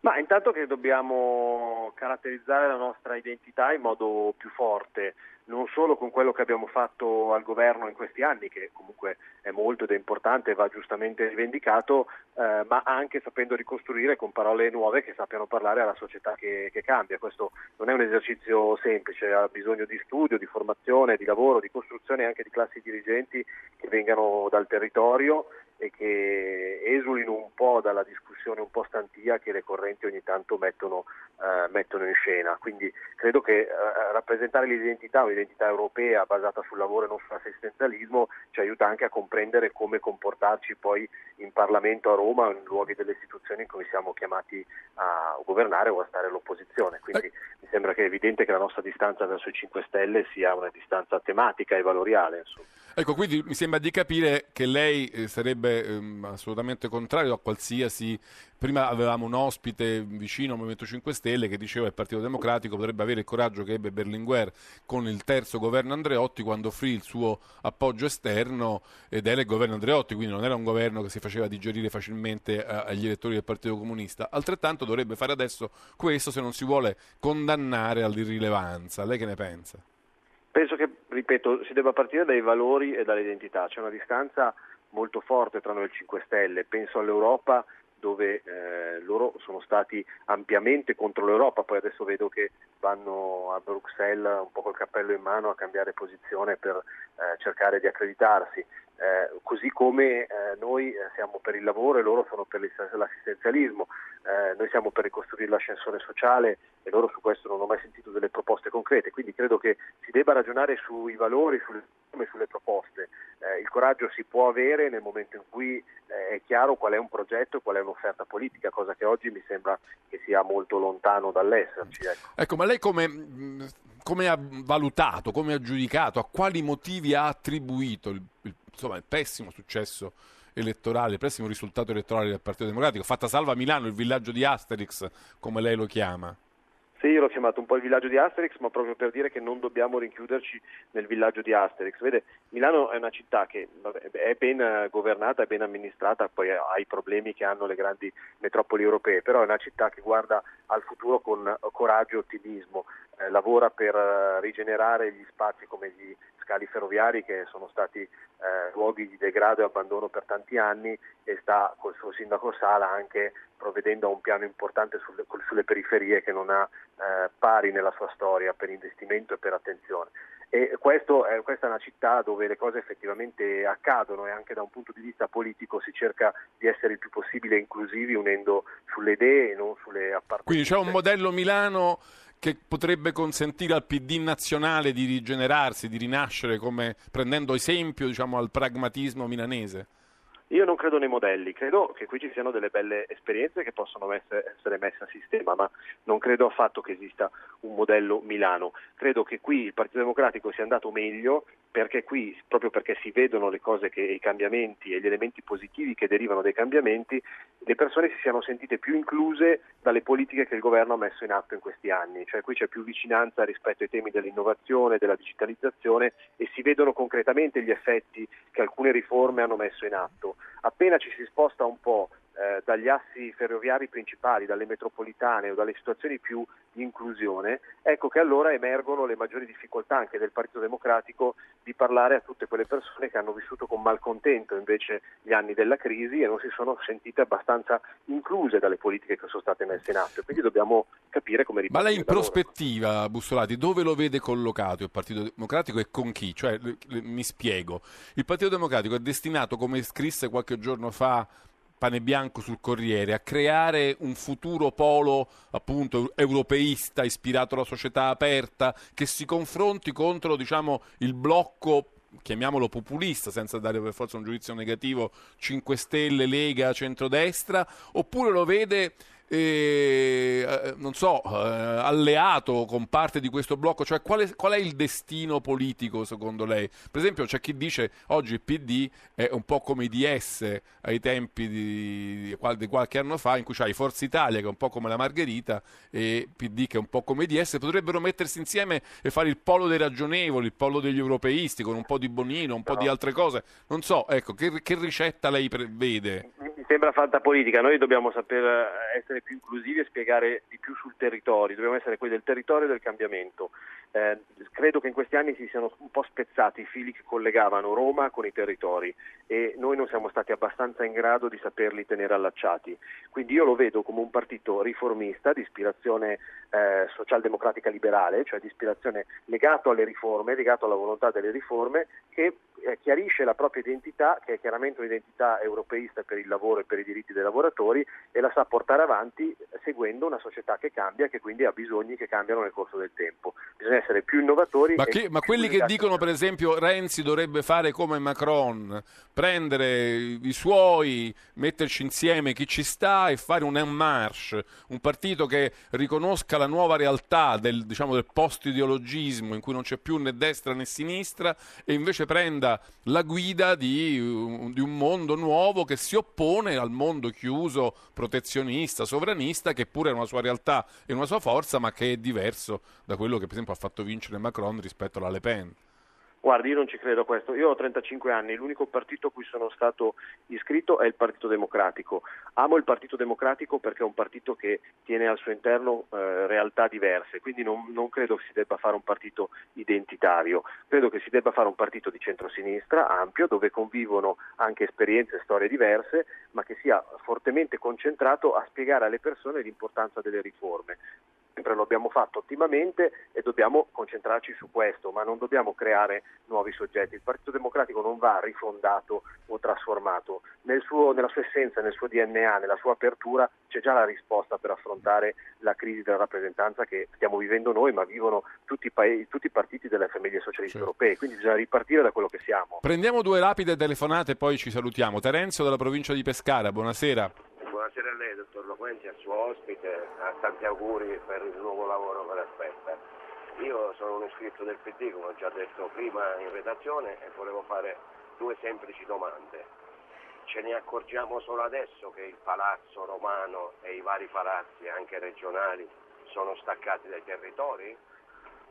Ma intanto che dobbiamo caratterizzare la nostra identità in modo più forte non solo con quello che abbiamo fatto al governo in questi anni, che comunque è molto ed è importante e va giustamente rivendicato, eh, ma anche sapendo ricostruire con parole nuove che sappiano parlare alla società che, che, cambia. Questo non è un esercizio semplice, ha bisogno di studio, di formazione, di lavoro, di costruzione anche di classi dirigenti che vengano dal territorio e che esulino un po' dalla discussione un po' stantia che le correnti ogni tanto mettono, eh, mettono in scena. Quindi credo che eh, rappresentare l'identità, un'identità europea basata sul lavoro e non sull'assistenzialismo, ci aiuta anche a comprendere come comportarci poi in Parlamento a Roma in luoghi delle istituzioni in cui siamo chiamati a governare o a stare all'opposizione. Quindi mi sembra che è evidente che la nostra distanza verso i 5 Stelle sia una distanza tematica e valoriale. Insomma. Ecco, quindi mi sembra di capire che lei eh, sarebbe ehm, assolutamente contrario a qualsiasi. Prima avevamo un ospite vicino al Movimento 5 Stelle che diceva che il Partito Democratico potrebbe avere il coraggio che ebbe Berlinguer con il terzo governo Andreotti quando offrì il suo appoggio esterno ed era il governo Andreotti, quindi non era un governo che si faceva digerire facilmente a, agli elettori del Partito Comunista. Altrettanto dovrebbe fare adesso questo se non si vuole condannare all'irrilevanza. Lei che ne pensa? Penso che, ripeto, si debba partire dai valori e dall'identità. C'è una distanza molto forte tra noi e il 5 Stelle. Penso all'Europa dove eh, loro sono stati ampiamente contro l'Europa, poi adesso vedo che vanno a Bruxelles un po' col cappello in mano a cambiare posizione per eh, cercare di accreditarsi. Eh, così come eh, noi eh, siamo per il lavoro e loro sono per l'assistenzialismo, eh, noi siamo per ricostruire l'ascensore sociale e loro su questo non ho mai sentito delle proposte concrete, quindi credo che si debba ragionare sui valori, sulle, sulle proposte. Eh, il coraggio si può avere nel momento in cui è chiaro qual è un progetto e qual è un'offerta politica, cosa che oggi mi sembra che sia molto lontano dall'esserci. Ecco, ecco ma lei come come ha valutato, come ha giudicato, a quali motivi ha attribuito il, il, insomma, il pessimo successo elettorale, il pessimo risultato elettorale del Partito Democratico, fatta salva Milano, il villaggio di Asterix, come lei lo chiama? Sì, io l'ho chiamato un po' il villaggio di Asterix, ma proprio per dire che non dobbiamo rinchiuderci nel villaggio di Asterix. Vede, Milano è una città che è ben governata, è ben amministrata, poi ha i problemi che hanno le grandi metropoli europee, però è una città che guarda al futuro con coraggio e ottimismo, eh, lavora per eh, rigenerare gli spazi come gli scali ferroviari che sono stati eh, luoghi di degrado e abbandono per tanti anni e sta col suo sindaco Sala anche provvedendo a un piano importante sulle, sulle periferie che non ha eh, pari nella sua storia per investimento e per attenzione. E questo, eh, questa è una città dove le cose effettivamente accadono e anche da un punto di vista politico si cerca di essere il più possibile inclusivi unendo sulle idee e non sulle appartenenze. Quindi c'è un modello Milano che potrebbe consentire al PD nazionale di rigenerarsi, di rinascere, come, prendendo esempio diciamo, al pragmatismo milanese? Io non credo nei modelli, credo che qui ci siano delle belle esperienze che possono essere messe a sistema, ma non credo affatto che esista un modello Milano. Credo che qui il Partito Democratico sia andato meglio perché qui, proprio perché si vedono le cose che i cambiamenti e gli elementi positivi che derivano dai cambiamenti, le persone si siano sentite più incluse dalle politiche che il governo ha messo in atto in questi anni, cioè qui c'è più vicinanza rispetto ai temi dell'innovazione, della digitalizzazione e si vedono concretamente gli effetti che alcune riforme hanno messo in atto. Appena ci si sposta un po' eh, dagli assi ferroviari principali, dalle metropolitane o dalle situazioni più di inclusione, ecco che allora emergono le maggiori difficoltà anche del Partito Democratico di parlare a tutte quelle persone che hanno vissuto con malcontento invece gli anni della crisi e non si sono sentite abbastanza incluse dalle politiche che sono state messe in atto. Quindi dobbiamo capire come ripartire. Ma lei in prospettiva, Bussolati, dove lo vede collocato il Partito Democratico e con chi? Cioè, mi spiego. Il Partito Democratico è destinato, come scrisse qualche giorno fa pane bianco sul Corriere, a creare un futuro polo appunto europeista ispirato alla società aperta che si confronti contro diciamo, il blocco chiamiamolo populista senza dare per forza un giudizio negativo 5 Stelle, Lega, centrodestra oppure lo vede eh, non so, eh, alleato con parte di questo blocco? Cioè, qual è, qual è, il destino politico secondo lei? Per esempio, c'è chi dice oggi il PD è un po' come i DS ai tempi di, di qualche anno fa, in cui c'hai Forza Italia che è un po' come la Margherita e PD che è un po' come i DS. Potrebbero mettersi insieme e fare il polo dei ragionevoli, il polo degli europeisti con un po' di Bonino, un po' di altre cose. Non so, ecco, che, che ricetta lei prevede? Sembra fatta politica, noi dobbiamo saper essere più inclusivi e spiegare di più sul territorio, dobbiamo essere quelli del territorio e del cambiamento. Eh, credo che in questi anni si siano un po' spezzati i fili che collegavano Roma con i territori e noi non siamo stati abbastanza in grado di saperli tenere allacciati. Quindi io lo vedo come un partito riformista di ispirazione eh, socialdemocratica liberale, cioè di ispirazione legato alle riforme, legato alla volontà delle riforme, che eh, chiarisce la propria identità, che è chiaramente un'identità europeista per il lavoro e per i diritti dei lavoratori, e la sa portare avanti seguendo una società che cambia e che quindi ha bisogni che cambiano nel corso del tempo. Bisogna essere più innovatori. Ma, che, ma quelli che dicono, per esempio, Renzi dovrebbe fare come Macron, prendere i suoi, metterci insieme chi ci sta e fare un en marche, un partito che riconosca la nuova realtà del, diciamo, del post-ideologismo in cui non c'è più né destra né sinistra e invece prenda la guida di, di un mondo nuovo che si oppone al mondo chiuso, protezionista, sovranista, che pure ha una sua realtà e una sua forza, ma che è diverso da quello che per esempio ha fatto vincere Macron rispetto alla Le Pen. Guardi, io non ci credo a questo. Io ho 35 anni, l'unico partito a cui sono stato iscritto è il Partito Democratico. Amo il Partito Democratico perché è un partito che tiene al suo interno eh, realtà diverse, quindi non, non, credo che si debba fare un partito identitario. Credo che si debba fare un partito di centrosinistra ampio, dove convivono anche esperienze e storie diverse, ma che sia fortemente concentrato a spiegare alle persone l'importanza delle riforme sempre lo abbiamo fatto ottimamente e dobbiamo concentrarci su questo, ma non dobbiamo creare nuovi soggetti. Il Partito Democratico non va rifondato o trasformato. Nel suo, nella sua essenza, nel suo DNA, nella sua apertura c'è già la risposta per affrontare la crisi della rappresentanza che stiamo vivendo noi, ma vivono tutti i, paesi, tutti i partiti delle famiglie socialiste certo. europee. Quindi bisogna ripartire da quello che siamo. Prendiamo due rapide telefonate e poi ci salutiamo. Terenzio dalla provincia di Pescara, buonasera. Buonasera a lei, dottor Loquenzi, al suo ospite, a tanti auguri per il nuovo lavoro che aspetta. Io sono un iscritto del PD, come ho già detto prima in redazione, e volevo fare due semplici domande. Ce ne accorgiamo solo adesso che il palazzo romano e i vari palazzi, anche regionali, sono staccati dai territori?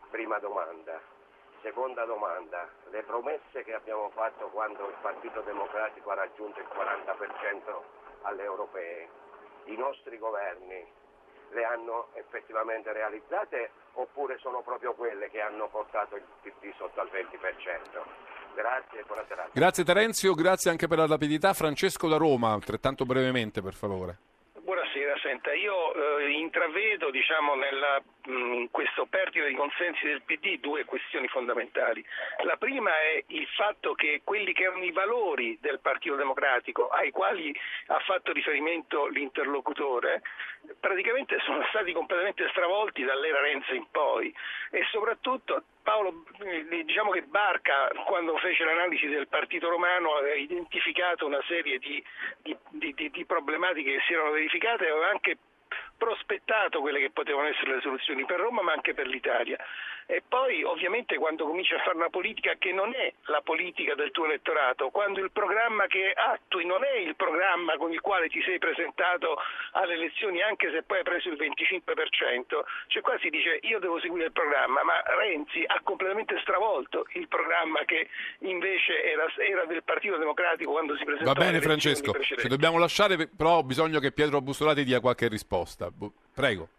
Prima domanda. Seconda domanda, le promesse che abbiamo fatto quando il Partito Democratico ha raggiunto il 40% alle europee, i nostri governi le hanno effettivamente realizzate oppure sono proprio quelle che hanno portato il PD sotto al 20%? Grazie buona serata. Grazie Terenzio, grazie anche per la rapidità. Francesco da Roma, altrettanto brevemente per favore. Buonasera, senta, io eh, intravedo diciamo, nella, mh, in questo perdita di consensi del PD due questioni fondamentali. La prima è il fatto che quelli che erano i valori del Partito Democratico, ai quali ha fatto riferimento l'interlocutore, praticamente sono stati completamente stravolti dall'era Renzi in poi e soprattutto Paolo, diciamo che Barca, quando fece l'analisi del partito romano, aveva identificato una serie di, di, di, di problematiche che si erano verificate e aveva anche prospettato quelle che potevano essere le soluzioni per Roma ma anche per l'Italia. E poi ovviamente quando cominci a fare una politica che non è la politica del tuo elettorato, quando il programma che attui non è il programma con il quale ti sei presentato alle elezioni anche se poi hai preso il 25%, cioè qua si dice io devo seguire il programma, ma Renzi ha completamente stravolto il programma che invece era, era del Partito Democratico quando si presentò. Va bene Francesco, ci dobbiamo lasciare però ho bisogno che Pietro Bussolati dia qualche risposta. Prego.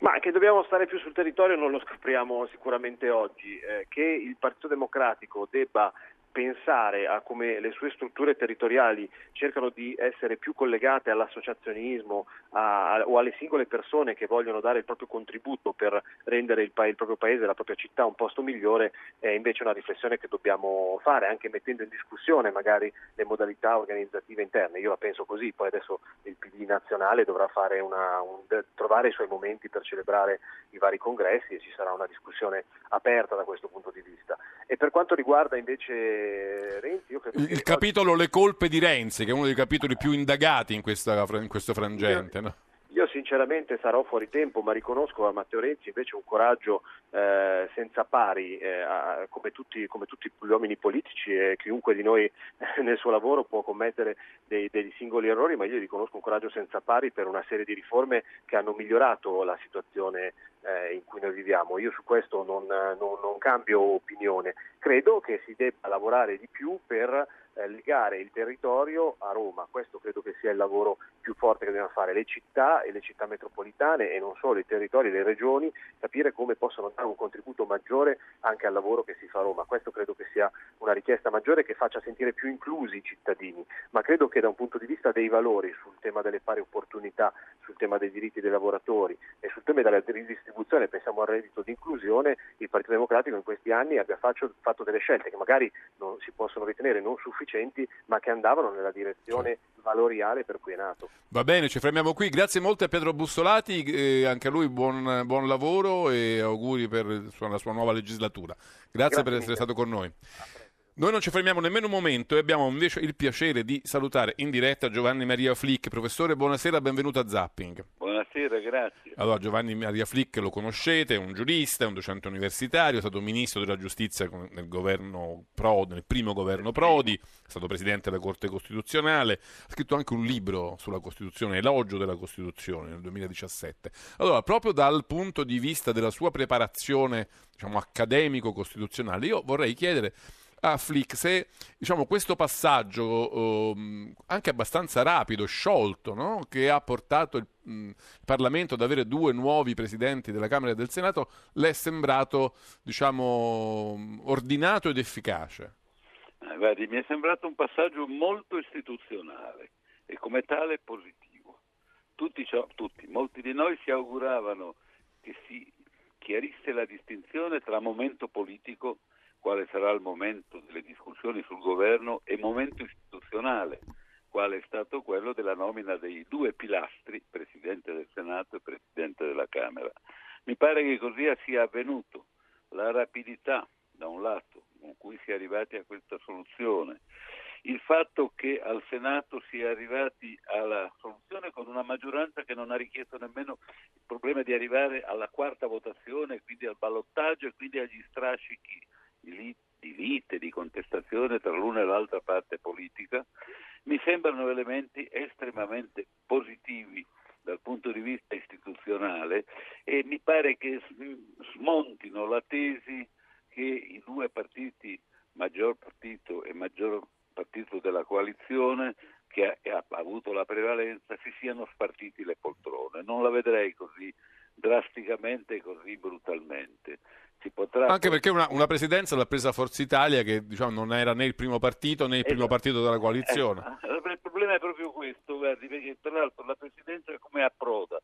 Ma che dobbiamo stare più sul territorio non lo scopriamo sicuramente oggi. Eh, che il Partito Democratico debba pensare a come le sue strutture territoriali cercano di essere più collegate all'associazionismo a, a, o alle singole persone che vogliono dare il proprio contributo per rendere il, pa- il, proprio paese, la propria città un posto migliore, è invece una riflessione che dobbiamo fare, anche mettendo in discussione magari le modalità organizzative interne. Io la penso così, poi adesso il PD nazionale dovrà una, un, trovare i suoi momenti per celebrare i vari congressi e ci sarà una discussione aperta da questo punto di vista. E per quanto riguarda invece Renzi, io credo il, che... Il capitolo Le colpe di Renzi, che è uno dei capitoli più indagati in, questa, in questo frangente. No? Io sinceramente sarò fuori tempo, ma riconosco a Matteo Renzi invece un coraggio eh, senza pari, eh, a, come, tutti, come, tutti, gli uomini politici e chiunque di noi eh, nel suo lavoro può commettere dei, dei, singoli errori, ma io riconosco un coraggio senza pari per una serie di riforme che hanno migliorato la situazione eh, in cui noi viviamo. Io su questo non, non, non cambio opinione. Credo che si debba lavorare di più per eh, legare il territorio a Roma. Questo credo che sia il lavoro più forte che dobbiamo fare. Le città e le città metropolitane e non solo i territori le regioni, capire come possono dare un contributo maggiore anche al lavoro che si fa a Roma. Questo credo che sia una richiesta maggiore che faccia sentire più inclusi i cittadini, ma credo che da un punto di vista dei valori sul tema delle pari opportunità, sul tema dei diritti dei lavoratori e sul tema della ridistribuzione, pensiamo al reddito di inclusione, il Partito Democratico in questi anni abbia fatto delle scelte che magari non si possono ritenere non sufficienti sufficienti, ma che andavano nella direzione valoriale per cui è nato. Va bene, ci fermiamo qui. Grazie molto a Pietro Bussolati, eh, anche a lui buon, buon, lavoro e auguri per la sua nuova legislatura. Grazie, Grazie per essere mille. stato con noi. Noi non ci fermiamo nemmeno un momento e abbiamo invece il piacere di salutare in diretta Giovanni Maria Flick. Professore, buonasera, benvenuto a Zapping. Buonasera, grazie. Allora, Giovanni Maria Flick lo conoscete, è un giurista, è un docente universitario, è stato ministro della giustizia nel, governo Prodi, nel primo governo Prodi, è stato presidente della Corte Costituzionale, ha scritto anche un libro sulla Costituzione, Elogio della Costituzione, nel 2017. Allora, proprio dal punto di vista della sua preparazione diciamo, accademico-costituzionale, io vorrei chiedere a Flick se diciamo, questo passaggio um, anche abbastanza rapido, sciolto, no? che ha portato il, um, il, Parlamento ad avere due nuovi presidenti della Camera e del Senato, le è sembrato diciamo, ordinato ed efficace? Eh, guardi, mi è sembrato un passaggio molto istituzionale e come tale positivo. Tutti, tutti, molti di noi si auguravano che si chiarisse la distinzione tra momento politico quale sarà il momento delle discussioni sul governo e momento istituzionale, quale è stato quello della nomina dei due pilastri, Presidente del Senato e Presidente della Camera. Mi pare che così sia avvenuto. La rapidità, da un lato, con cui si è arrivati a questa soluzione, il fatto che al Senato si è arrivati alla soluzione con una maggioranza che non ha richiesto nemmeno il problema di arrivare alla quarta votazione, quindi al ballottaggio e quindi agli strascichi di, lite, di contestazione tra l'una e l'altra parte politica, mi sembrano elementi estremamente positivi dal punto di vista istituzionale e mi pare che smontino la tesi che i due partiti, maggior partito e maggior partito della coalizione, che ha, ha avuto la prevalenza, si siano spartiti le poltrone. Non la vedrei così drasticamente e così brutalmente. Potrà... Anche perché una, una, presidenza l'ha presa Forza Italia che diciamo, non era né il primo partito né il primo esatto. partito della coalizione. Eh, il problema è proprio questo, guardi, perché tra l'altro la presidenza come approda?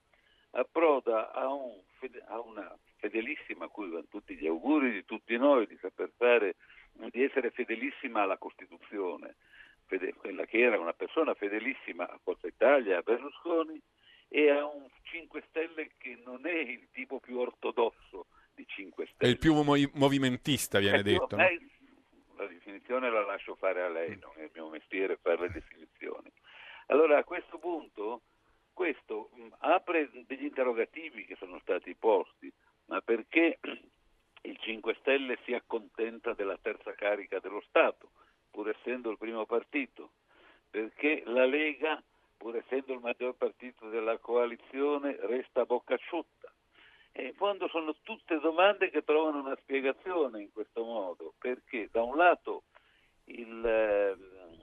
Approda a, un, a una fedelissima, a cui vanno tutti gli auguri di tutti noi di saper fare, di essere fedelissima alla Costituzione, fede, quella che era una persona fedelissima a Forza Italia, a Berlusconi, e a un 5 Stelle che non è il tipo più ortodosso di 5 Stelle. È il più movimentista, viene ecco, detto. No? La definizione la lascio fare a lei, non è il mio mestiere fare le definizioni. Allora a questo punto questo mh, apre degli interrogativi che sono stati posti, ma perché il 5 Stelle si accontenta della terza carica dello Stato, pur essendo il primo partito? Perché la Lega, pur essendo il maggior partito della coalizione, resta bocca asciutta? In fondo sono tutte domande che trovano una spiegazione in questo modo, perché da un lato il, eh,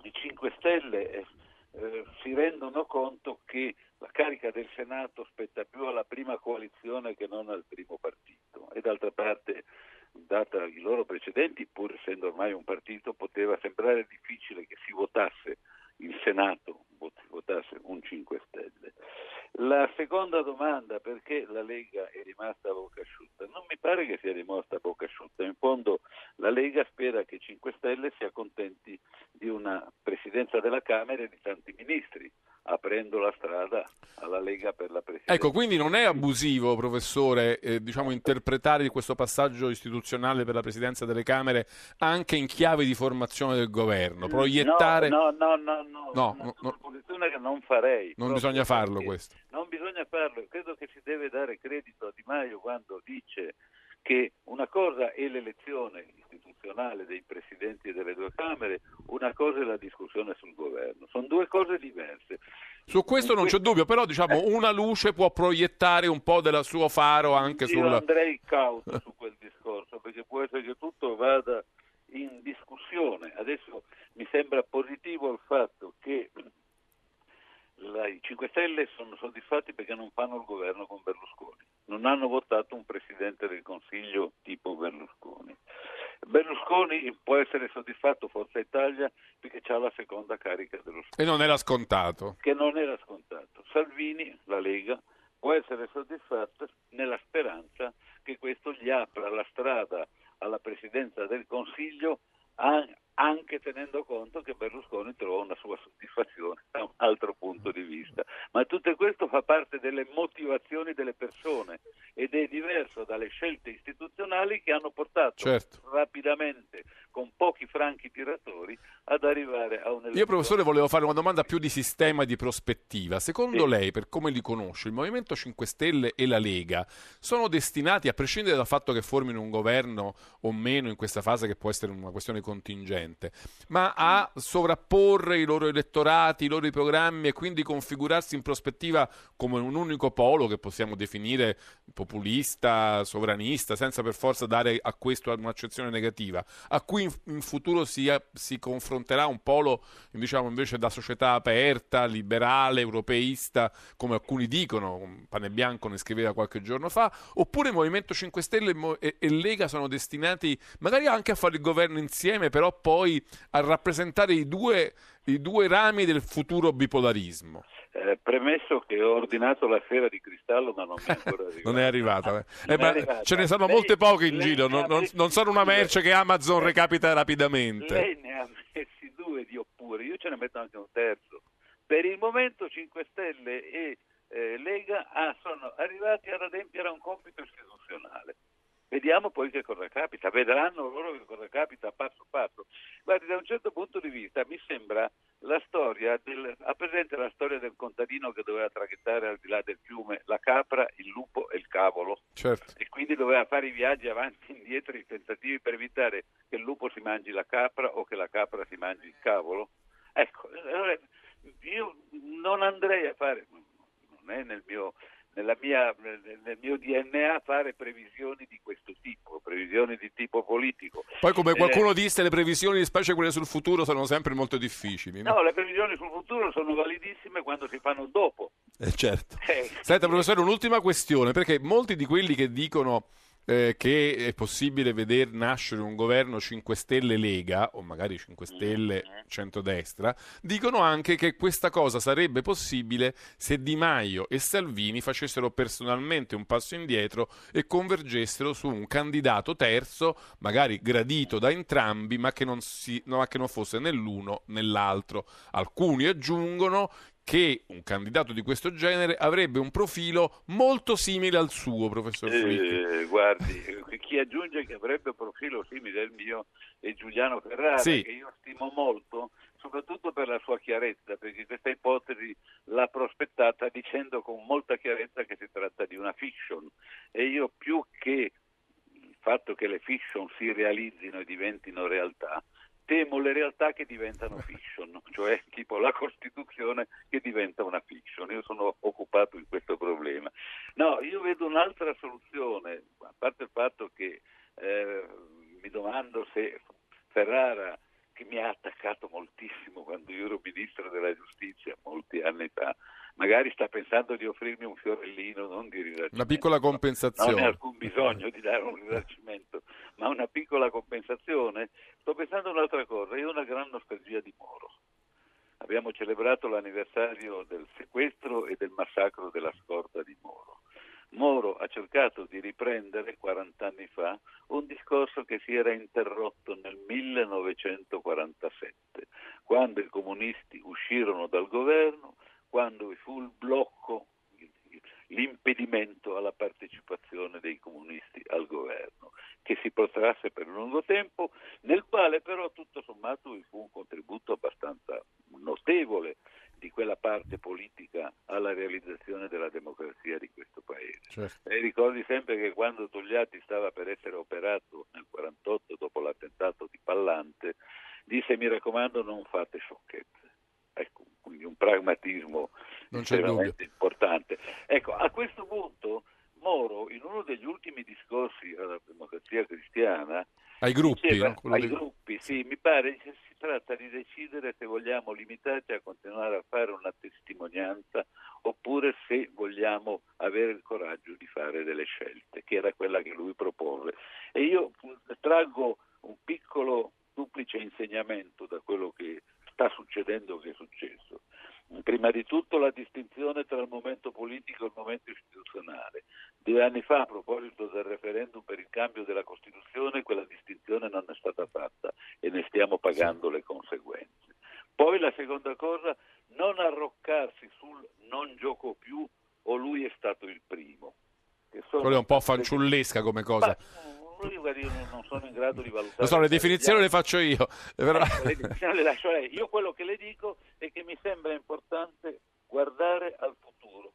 i 5 Stelle eh, eh, si rendono conto che la carica del Senato spetta più alla prima coalizione che non al primo partito. E d'altra parte data i loro precedenti, pur essendo ormai un partito, poteva sembrare difficile che si votasse il Senato, votasse un 5 Stelle. La seconda domanda, perché la Lega è rimasta a bocca asciutta? Non mi pare che sia rimasta a bocca asciutta, in fondo la Lega spera che 5 Stelle si accontenti di una presidenza della Camera e di tanti ministri, aprendo la strada alla Lega per la presidenza. Ecco, quindi non è abusivo, professore, eh, diciamo, interpretare questo passaggio istituzionale per la presidenza delle Camere anche in chiave di formazione del governo, proiettare... No, no, no, no, no, no, no, posizione che non farei. Non bisogna farlo questo. Non bisogna farlo, credo che si deve dare credito a Di Maio quando dice che una cosa è l'elezione istituzionale dei presidenti delle due Camere, una cosa è la discussione sul governo. Sono due cose diverse. Su questo non c'è dubbio, però diciamo eh. una luce può proiettare un po' del suo faro anche sul... Io andrei cauto su quel discorso, perché può essere che tutto vada in discussione. Adesso mi sembra positivo il fatto che i 5 Stelle sono soddisfatti perché non fanno il governo con Berlusconi, non hanno votato un presidente del Consiglio tipo Berlusconi. Berlusconi può essere soddisfatto Forza Italia perché ha la seconda carica dello Stato. E non era scontato. Che non era scontato. Salvini, la Lega, può essere soddisfatta nella speranza che questo gli apra la strada alla presidenza del Consiglio anche tenendo conto che Berlusconi trova una sua soddisfazione da un altro punto di vista. Ma tutto questo fa parte delle motivazioni delle persone ed è diverso dalle scelte istituzionali che hanno portato certo. rapidamente con pochi franchi tiratori ad arrivare a un Io professore volevo fare una domanda più di sistema e di prospettiva. Secondo sì. lei, per come li conosce, il Movimento 5 Stelle e la Lega sono destinati, a prescindere dal fatto che formino un governo o meno in questa fase che può essere una questione contingente, ma a sovrapporre i loro elettorati, i loro programmi e quindi configurarsi in prospettiva come un unico polo che possiamo definire populista, sovranista, senza per forza dare a questo un'accezione negativa, a cui in, in futuro si, si, confronterà un polo diciamo, invece da società aperta, liberale, europeista, come alcuni dicono, Pane Bianco ne scriveva qualche giorno fa, oppure Movimento 5 Stelle e, e Lega sono destinati magari anche a fare il governo insieme, però poi a rappresentare i due, i due rami del futuro bipolarismo. Eh, premesso che ho ordinato la sfera di cristallo, ma non mi è ancora arrivata. non è arrivata. Eh. Eh, è arrivata. Ce ne sono lei, molte poche in giro, non, non, non, sono una merce che Amazon recapita rapidamente. Lei ne ha messi due di oppure, io ce ne metto anche un terzo. Per il momento 5 Stelle e eh, Lega ah, sono arrivati ad adempiere a un compito istituzionale. Vediamo poi che cosa capita, vedranno loro che cosa capita passo passo. Guardi, da un certo punto di vista mi sembra la storia del, ha presente la storia del contadino che doveva traghettare al di là del fiume la capra, il lupo e il cavolo certo. e quindi doveva fare i viaggi avanti e indietro, i tentativi per evitare che il lupo si mangi la capra o che la capra si mangi il cavolo. Ecco, allora io non andrei a fare, non non è nel mio, mia, nel mio DNA fare previsioni di questo tipo, previsioni di tipo politico. Poi come Eh, qualcuno disse, le previsioni, specie quelle sul futuro, sono sempre molto difficili. no? No, le previsioni sul futuro sono validissime quando si fanno dopo. Eh, certo. Eh, Senta, professore, un'ultima questione, perché molti di quelli che dicono eh, che è possibile veder nascere un governo 5 Stelle Lega, o magari 5 Stelle centrodestra, dicono anche che questa cosa sarebbe possibile se Di Maio e Salvini facessero personalmente un passo indietro e convergessero su un candidato terzo, magari gradito da entrambi, ma che non, si, no, ma che non fosse né l'uno né l'altro. Alcuni aggiungono che un candidato di questo genere avrebbe un profilo molto simile al suo, professor Flick. Eh, guardi, chi aggiunge che avrebbe un profilo simile al mio è Giuliano Ferrara, Sì. che io stimo molto, soprattutto per la sua chiarezza, perché questa ipotesi l'ha prospettata dicendo con molta chiarezza che si tratta di una fiction. E io più che il fatto che le fiction si realizzino e diventino realtà, temo le realtà che diventano fiction, cioè tipo la Costituzione che diventa una fiction. Io sono occupato in questo problema. No, io vedo un'altra soluzione, a parte il fatto che eh, mi domando se Ferrara, che mi ha attaccato moltissimo quando io ero ministro della giustizia molti anni fa, magari sta pensando di offrirmi un fiorellino, non di risarcimento. Una piccola Non è compensazione. alcun bisogno di dare un risarcimento, ma una piccola compensazione. Sto pensando a un'altra cosa, io ho una gran nostalgia di Moro. Abbiamo celebrato l'anniversario del sequestro e del massacro della scorta di Moro. Moro ha cercato di riprendere 40 anni fa un discorso che si era interrotto nel 1947, quando i comunisti uscirono dal governo, quando vi fu il blocco, l'impedimento alla partecipazione dei comunisti al governo, che si protrasse per un lungo tempo, nel quale però tutto sommato vi fu un contributo abbastanza notevole di quella parte politica alla realizzazione della democrazia di questo paese. Certo. E ricordi sempre che quando Togliatti stava per essere operato nel 48 dopo l'attentato di Pallante, disse mi raccomando non fate sciocchezze. Ecco, quindi un pragmatismo estremamente importante. Ecco, a questo punto Moro, in uno degli ultimi discorsi alla democrazia cristiana, Ai gruppi, diceva- no? Ai di- gruppi, sì, mi pare che si tratta di decidere se vogliamo limitarci a continuare a fare una testimonianza oppure se vogliamo avere il coraggio di fare delle scelte, che era quella che lui propone. E io traggo un piccolo duplice insegnamento da quello che sta succedendo, che è successo. Prima di tutto la distinzione tra il momento politico e il momento istituzionale. Due anni fa, a proposito del referendum per il cambio della Costituzione, quella distinzione non è stata fatta e ne stiamo pagando le conseguenze. Poi la seconda cosa, non arroccarsi sul non gioco più o lui è stato il primo. Quello è un po' fanciullesca come cosa. Lui, grado di valutare. Lo so, le definizioni le faccio io. Però... Ecco, le lascio a lei. Io quello che le dico è che mi sembra importante guardare al futuro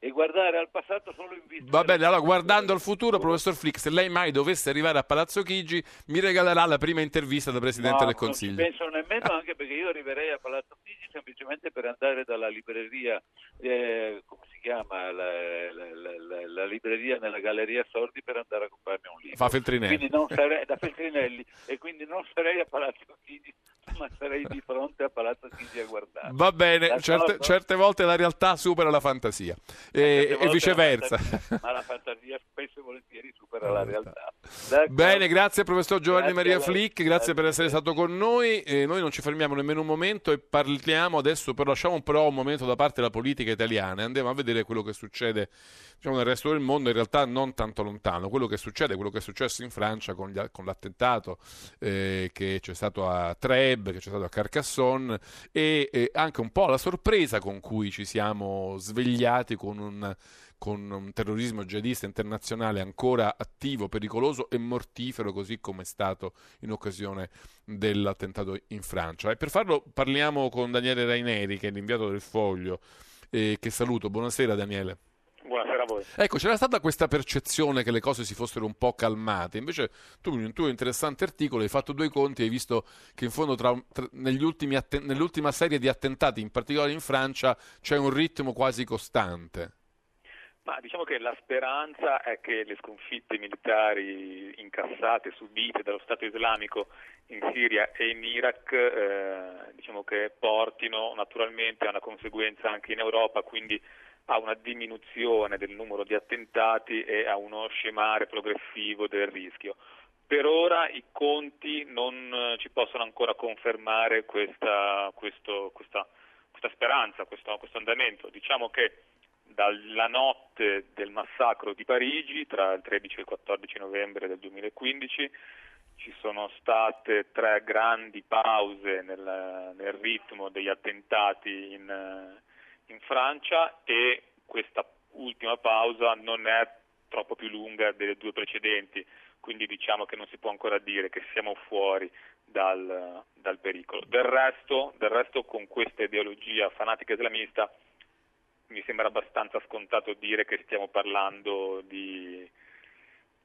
e guardare al passato solo in vista Va bene, allora guardando al futuro, professor Flick, se lei mai dovesse arrivare a Palazzo Chigi, mi regalerà la prima intervista da Presidente No, del Non Consiglio. penso nemmeno, anche perché io arriverei a Palazzo Chigi semplicemente per andare dalla libreria, eh, come chiama, la, la- la- la- libreria nella Galleria Sordi per andare a comprarmi un libro. Fa Feltrinelli. Quindi non sarei, da Feltrinelli, e quindi non sarei a Palazzo Chigi, ma sarei di fronte a Palazzo Chigi a guardare. Va bene, certe, certe volte la realtà supera la fantasia e, Certe e volte viceversa. la fantasia- ma la fantasia spesso e volentieri supera la realtà. D'accordo? Bene, grazie professor Giovanni Grazie Maria. Flick, grazie per essere stato con noi. E noi non ci fermiamo nemmeno un momento e parliamo adesso, però lasciamo però un momento da parte la politica italiana e andiamo a vedere quello che succede diciamo, nel resto del mondo, in realtà non tanto lontano. Quello che succede, quello che è successo in Francia con, gli- con l'attentato eh, che c'è stato a Trèbes, che c'è stato a Carcassonne e eh, anche un po' la sorpresa con cui ci siamo svegliati con un con un terrorismo jihadista internazionale ancora attivo, pericoloso e mortifero, così come è stato in occasione dell'attentato in Francia. E per farlo parliamo con Daniele Raineri, che è l'inviato del Foglio, eh, che saluto. Buonasera Daniele. Voi. Ecco, c'era stata questa percezione che le cose si fossero un po' calmate, invece tu in un tuo interessante articolo hai fatto due conti e hai visto che in fondo tra- tra- negli ultimi atten- nell'ultima serie di attentati, in particolare in Francia, c'è un ritmo quasi costante. Ma diciamo che la speranza è che le sconfitte militari incassate, subite dallo Stato islamico in Siria e in Iraq, eh, diciamo che portino naturalmente a una conseguenza anche in Europa, quindi a una diminuzione del numero di attentati e a uno scemare progressivo del rischio. Per ora i conti non ci possono ancora confermare questa, questo, questa, questa speranza, questo, questo andamento. Diciamo che dalla notte del massacro di Parigi tra il 13 e il 14 novembre del 2015 ci sono state tre grandi pause nel, nel ritmo degli attentati in, in, Francia e questa ultima pausa non è troppo più lunga delle due precedenti, quindi diciamo che non si può ancora dire che siamo fuori dal, dal pericolo. Del resto, del resto con questa ideologia fanatica islamista mi sembra abbastanza scontato dire che stiamo parlando di,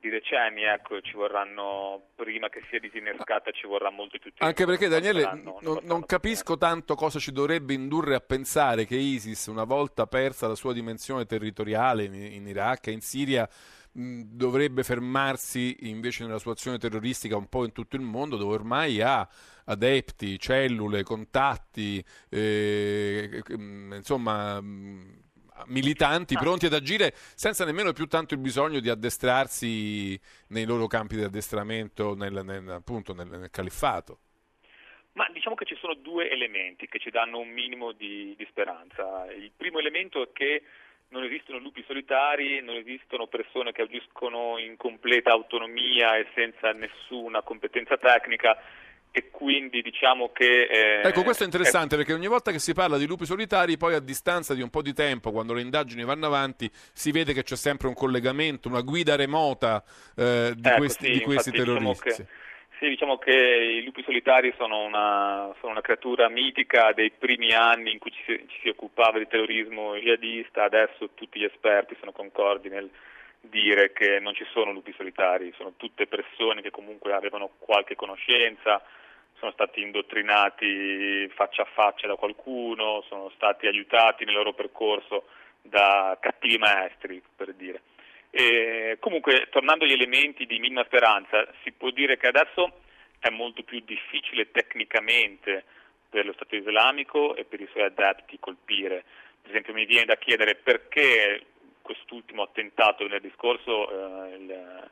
di decenni, ecco, ci vorranno, prima che sia disinnescata ci vorrà molto più tempo. Anche perché Daniele, non, non capisco tanto cosa ci dovrebbe indurre a pensare che ISIS, una volta persa la sua dimensione territoriale in, in Iraq e in Siria, dovrebbe fermarsi invece nella sua azione terroristica un po' in tutto il mondo, dove ormai ha adepti, cellule, contatti, eh, insomma militanti pronti ad agire senza nemmeno più tanto il bisogno di addestrarsi nei loro campi di addestramento nel, nel, appunto nel, nel califfato. Ma diciamo che ci sono due elementi che ci danno un minimo di, di speranza. Il primo elemento è che non esistono lupi solitari, non esistono persone che agiscono in completa autonomia e senza nessuna competenza tecnica e quindi diciamo che... Eh, ecco, questo è interessante è... perché ogni volta che si parla di lupi solitari, poi a distanza di un po' di tempo, quando le indagini vanno avanti, si vede che c'è sempre un collegamento, una guida remota eh, di, ecco, questi, sì, di questi terroristi. Diciamo che... Sì, diciamo che i lupi solitari sono una, sono una, creatura mitica dei primi anni in cui ci si, ci si, occupava di terrorismo jihadista, adesso tutti gli esperti sono concordi nel dire che non ci sono lupi solitari, sono tutte persone che comunque avevano qualche conoscenza, sono stati indottrinati faccia a faccia da qualcuno, sono stati aiutati nel loro percorso da cattivi maestri, per dire. E comunque, tornando agli elementi di minima speranza, si può dire che adesso è molto più difficile tecnicamente per lo Stato islamico e per i suoi adepti colpire. Per esempio mi viene da chiedere perché quest'ultimo attentato venerdì scorso eh,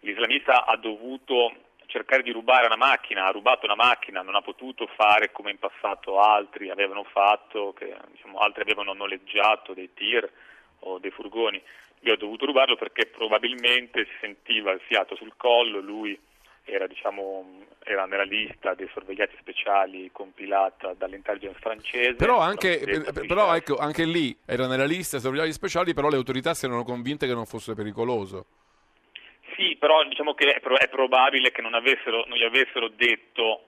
l'islamista ha dovuto cercare di rubare una macchina, ha rubato una macchina, non ha potuto fare come in passato altri avevano fatto, che diciamo, altri avevano noleggiato dei tir o dei furgoni. Lui ha dovuto rubarlo perché probabilmente si sentiva il fiato sul collo, lui era, diciamo, era nella lista dei sorvegliati speciali compilata dall'intelligence francese. Però, anche, però ecco, anche lì era nella lista dei sorvegliati speciali, però le autorità si erano convinte che non fosse pericoloso. Sì, però diciamo che è, pro- è probabile che non, avessero, non, gli avessero detto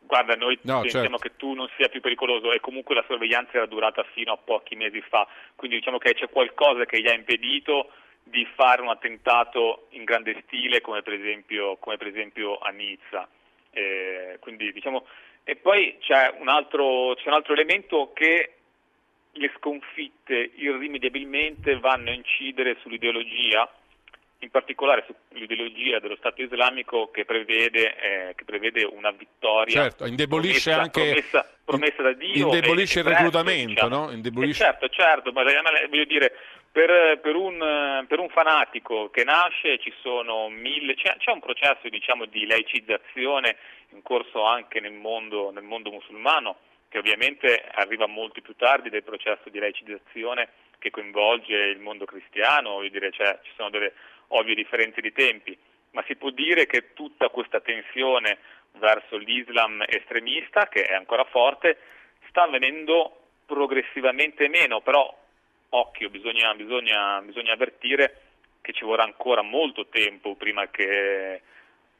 guarda noi no, pensiamo certo. che tu non sia più pericoloso e comunque la sorveglianza era durata fino a pochi mesi fa, quindi diciamo che c'è qualcosa che gli ha impedito di fare un attentato in grande stile come per esempio, come per esempio a Nizza. Eh, quindi, diciamo, e poi c'è un, altro, c'è un altro elemento che le sconfitte irrimediabilmente vanno a incidere sull'ideologia in particolare sull'ideologia dello Stato islamico che prevede, eh, che prevede una vittoria certo, indebolisce promessa, anche promessa, promessa da Dio indebolisce il reclutamento diciamo. no? indebolisce... Eh, certo, certo, ma voglio dire per, per, un, per, un, fanatico che nasce ci sono mille, c'è, c'è un processo diciamo, di laicizzazione in corso anche nel mondo, nel mondo musulmano che ovviamente arriva molto più tardi del processo di laicizzazione che coinvolge il mondo cristiano, voglio dire, cioè, ci sono delle ovvie differenze di tempi, ma si può dire che tutta questa tensione verso l'Islam estremista, che è ancora forte, sta avvenendo progressivamente meno, però occhio, bisogna, bisogna, bisogna avvertire che ci vorrà ancora molto tempo prima che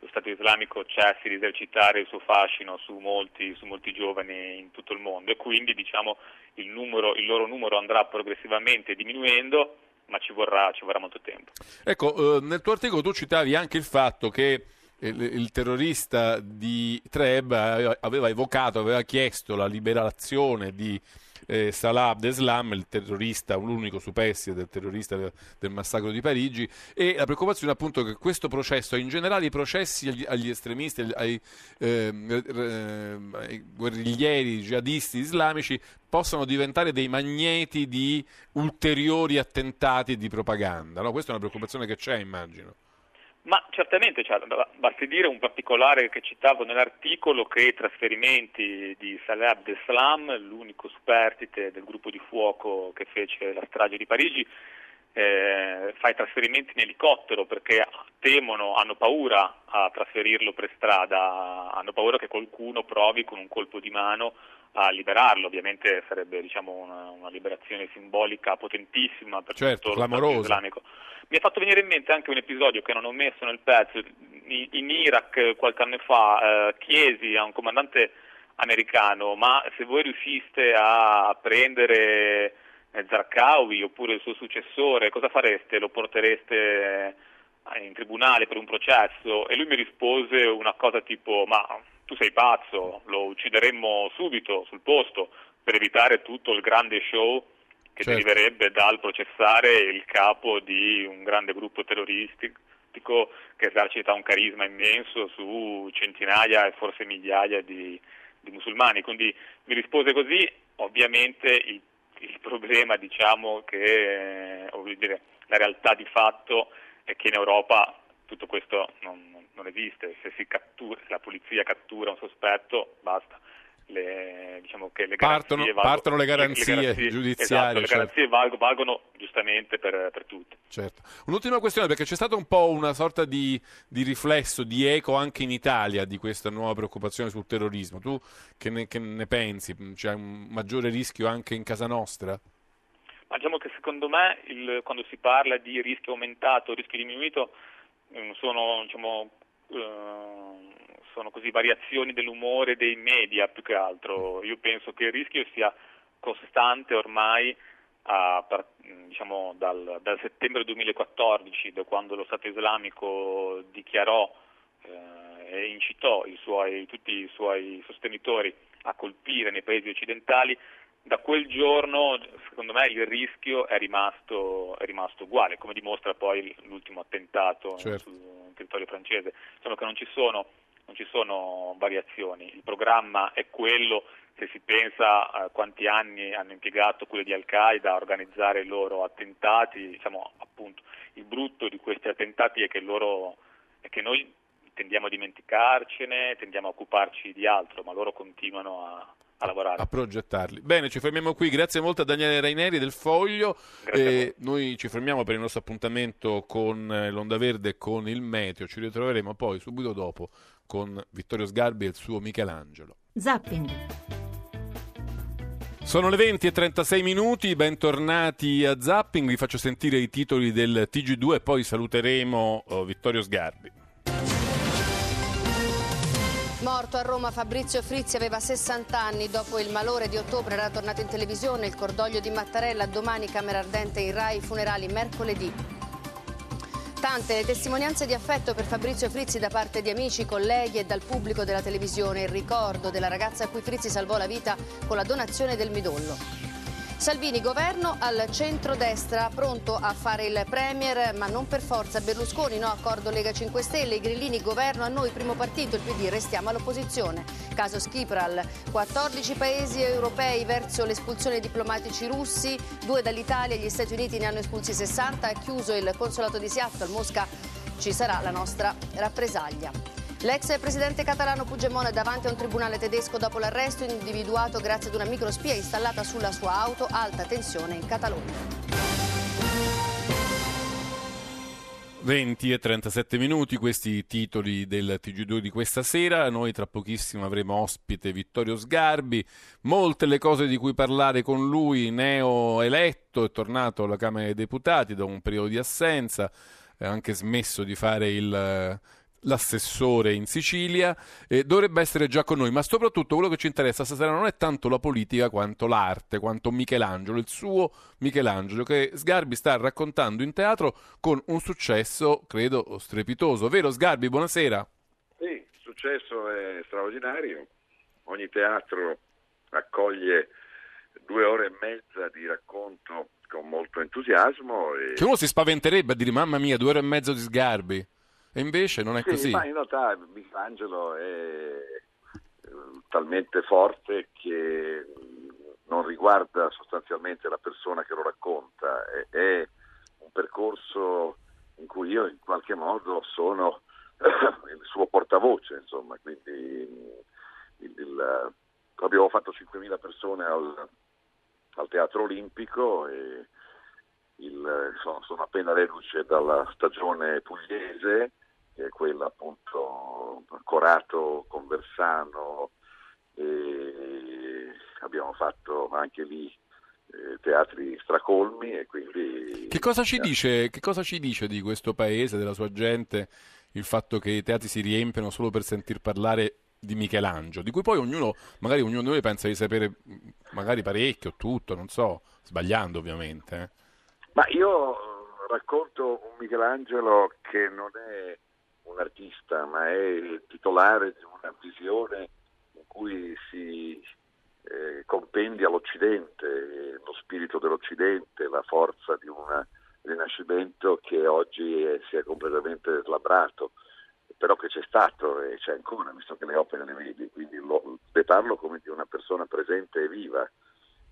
lo Stato islamico cessi di esercitare il suo fascino su molti, su molti giovani in tutto il mondo. E quindi diciamo, il, numero, il loro numero andrà progressivamente diminuendo ma ci vorrà, ci vorrà molto tempo. Ecco, eh, nel tuo articolo tu citavi anche il fatto che il, terrorista di Treb aveva evocato, aveva chiesto la liberazione di eh, Salah Abdeslam, il terrorista, l'unico superstite del terrorista del, del, massacro di Parigi, e la preoccupazione appunto che questo processo, in generale i processi agli, agli estremisti, ai, eh, ai guerriglieri, jihadisti islamici, possano diventare dei magneti di ulteriori attentati di propaganda. No? Questa è una preoccupazione che c'è, immagino. Ma certamente, cioè, basti dire un particolare che citavo nell'articolo che i trasferimenti di Salah Abdeslam, l'unico superstite del gruppo di fuoco che fece la strage di Parigi, eh, fa i trasferimenti in elicottero perché temono, hanno paura a trasferirlo per strada, hanno paura che qualcuno provi con un colpo di mano a liberarlo, ovviamente sarebbe diciamo, una, una, liberazione simbolica potentissima per certo, tutto lo islamico. Mi ha fatto venire in mente anche un episodio che non ho messo nel pezzo, in, in Iraq qualche anno fa eh, chiesi a un comandante americano ma se voi riusciste a prendere eh, Zarqawi oppure il suo successore cosa fareste? Lo portereste in tribunale per un processo? E lui mi rispose una cosa tipo ma tu sei pazzo, lo uccideremmo subito sul posto per evitare tutto il grande show che certo. deriverebbe dal processare il capo di un grande gruppo terroristico che esercita un carisma immenso su centinaia e forse migliaia di, di musulmani. Quindi mi rispose così, ovviamente il, il problema diciamo che eh, dire, la realtà di fatto è che in Europa tutto questo non, non esiste, se, cattura, la polizia cattura un sospetto basta. Le, diciamo che le partono, valgono, partono le garanzie, le, le garanzie giudiziarie. Esatto, le certo. garanzie valgono, valgono giustamente per, per, tutti. Certo. Un'ultima questione, perché c'è stato un po' una sorta di, di, riflesso, di eco anche in Italia di questa nuova preoccupazione sul terrorismo. Tu che ne, che ne pensi? C'è un maggiore rischio anche in casa nostra? Ma diciamo che secondo me il, quando si parla di rischio aumentato, rischio diminuito, Mm, sono, diciamo, uh, sono così, variazioni dell'umore dei media più che altro. Io penso che il rischio sia costante ormai a, diciamo, dal, dal, settembre 2014, da quando lo Stato islamico dichiarò eh, e incitò i suoi, tutti i suoi sostenitori a colpire nei paesi occidentali, da quel giorno secondo me il rischio è rimasto, è rimasto uguale, come dimostra poi l'ultimo attentato certo. sul territorio francese, solo che non ci, sono, non ci sono variazioni, il programma è quello, se si pensa a quanti anni hanno impiegato quelli di Al-Qaeda a organizzare i loro attentati, diciamo appunto il brutto di questi attentati è che, loro, è che noi tendiamo a dimenticarcene, tendiamo a occuparci di altro, ma loro continuano a a lavorare. A progettarli. Bene, ci fermiamo qui. Grazie molto a Daniele Raineri del Foglio. Eh, noi ci fermiamo per il nostro appuntamento con eh, l'Onda Verde e con il Meteo. Ci ritroveremo poi subito dopo con Vittorio Sgarbi e il suo Michelangelo. Zapping. Sono le 20 e 36 minuti, bentornati a Zapping, vi faccio sentire i titoli del TG2 e poi saluteremo oh, Vittorio Sgarbi. Morto a Roma Fabrizio Frizzi aveva 60 anni. Dopo il malore di ottobre era tornato in televisione. Il cordoglio di Mattarella domani Camera Ardente in Rai, funerali mercoledì. Tante le testimonianze di affetto per Fabrizio Frizzi da parte di amici, colleghi e dal pubblico della televisione. Il ricordo della ragazza a cui Frizzi salvò la vita con la donazione del midollo. Salvini, governo al centro-destra, pronto a fare il Premier, ma non per forza. Berlusconi, no accordo Lega 5 Stelle, i grillini, governo a noi, primo partito, il PD, restiamo all'opposizione. Caso Skipral, 14 paesi europei verso l'espulsione dei diplomatici russi, due dall'Italia, gli Stati Uniti ne hanno espulsi 60, ha chiuso il consolato di Seattle, Mosca ci sarà la nostra rappresaglia. L'ex presidente catalano Puigdemont è davanti a un tribunale tedesco dopo l'arresto individuato grazie ad una microspia installata sulla sua auto, alta tensione in Catalogna. 20 e 37 minuti, questi i titoli del TG2 di questa sera. Noi tra pochissimo avremo ospite Vittorio Sgarbi. Molte le cose di cui parlare con lui, neo eletto, è tornato alla Camera dei Deputati da un periodo di assenza, ha anche smesso di fare il l'assessore in Sicilia, eh, dovrebbe essere già con noi, ma soprattutto quello che ci interessa stasera non è tanto la politica quanto l'arte, quanto Michelangelo, il suo Michelangelo, che Sgarbi sta raccontando in teatro con un successo, credo, strepitoso. Vero Sgarbi, buonasera. Sì, il successo è straordinario, ogni teatro accoglie due ore e mezza di racconto con molto entusiasmo. E... Che uno si spaventerebbe a dire mamma mia, due ore e mezzo di sgarbi. E invece non è sì, così. Ma in realtà Michelangelo è eh, talmente forte che non riguarda sostanzialmente la persona che lo racconta, è, è un percorso in cui io in qualche modo sono il suo portavoce, insomma, quindi il, il, abbiamo fatto 5.000 persone al, al Teatro Olimpico e il, sono, sono, appena reduce dalla stagione pugliese, che è quella appunto Corato, Conversano, abbiamo fatto anche lì eh, teatri stracolmi e quindi... Che cosa, ci dice, che cosa ci dice di questo paese, della sua gente, il fatto che i teatri si riempiono solo per sentir parlare di Michelangelo, di cui poi ognuno, magari ognuno di noi pensa di sapere magari parecchio, tutto, non so, sbagliando ovviamente. Eh. Ma io racconto un Michelangelo che non è un artista, ma è il titolare di una visione in cui si eh, compendia l'Occidente, lo spirito dell'Occidente, la forza di un rinascimento che oggi è, si è completamente slabrato però che c'è stato e c'è ancora, visto che le opere le vedi, quindi lo, le parlo come di una persona presente e viva.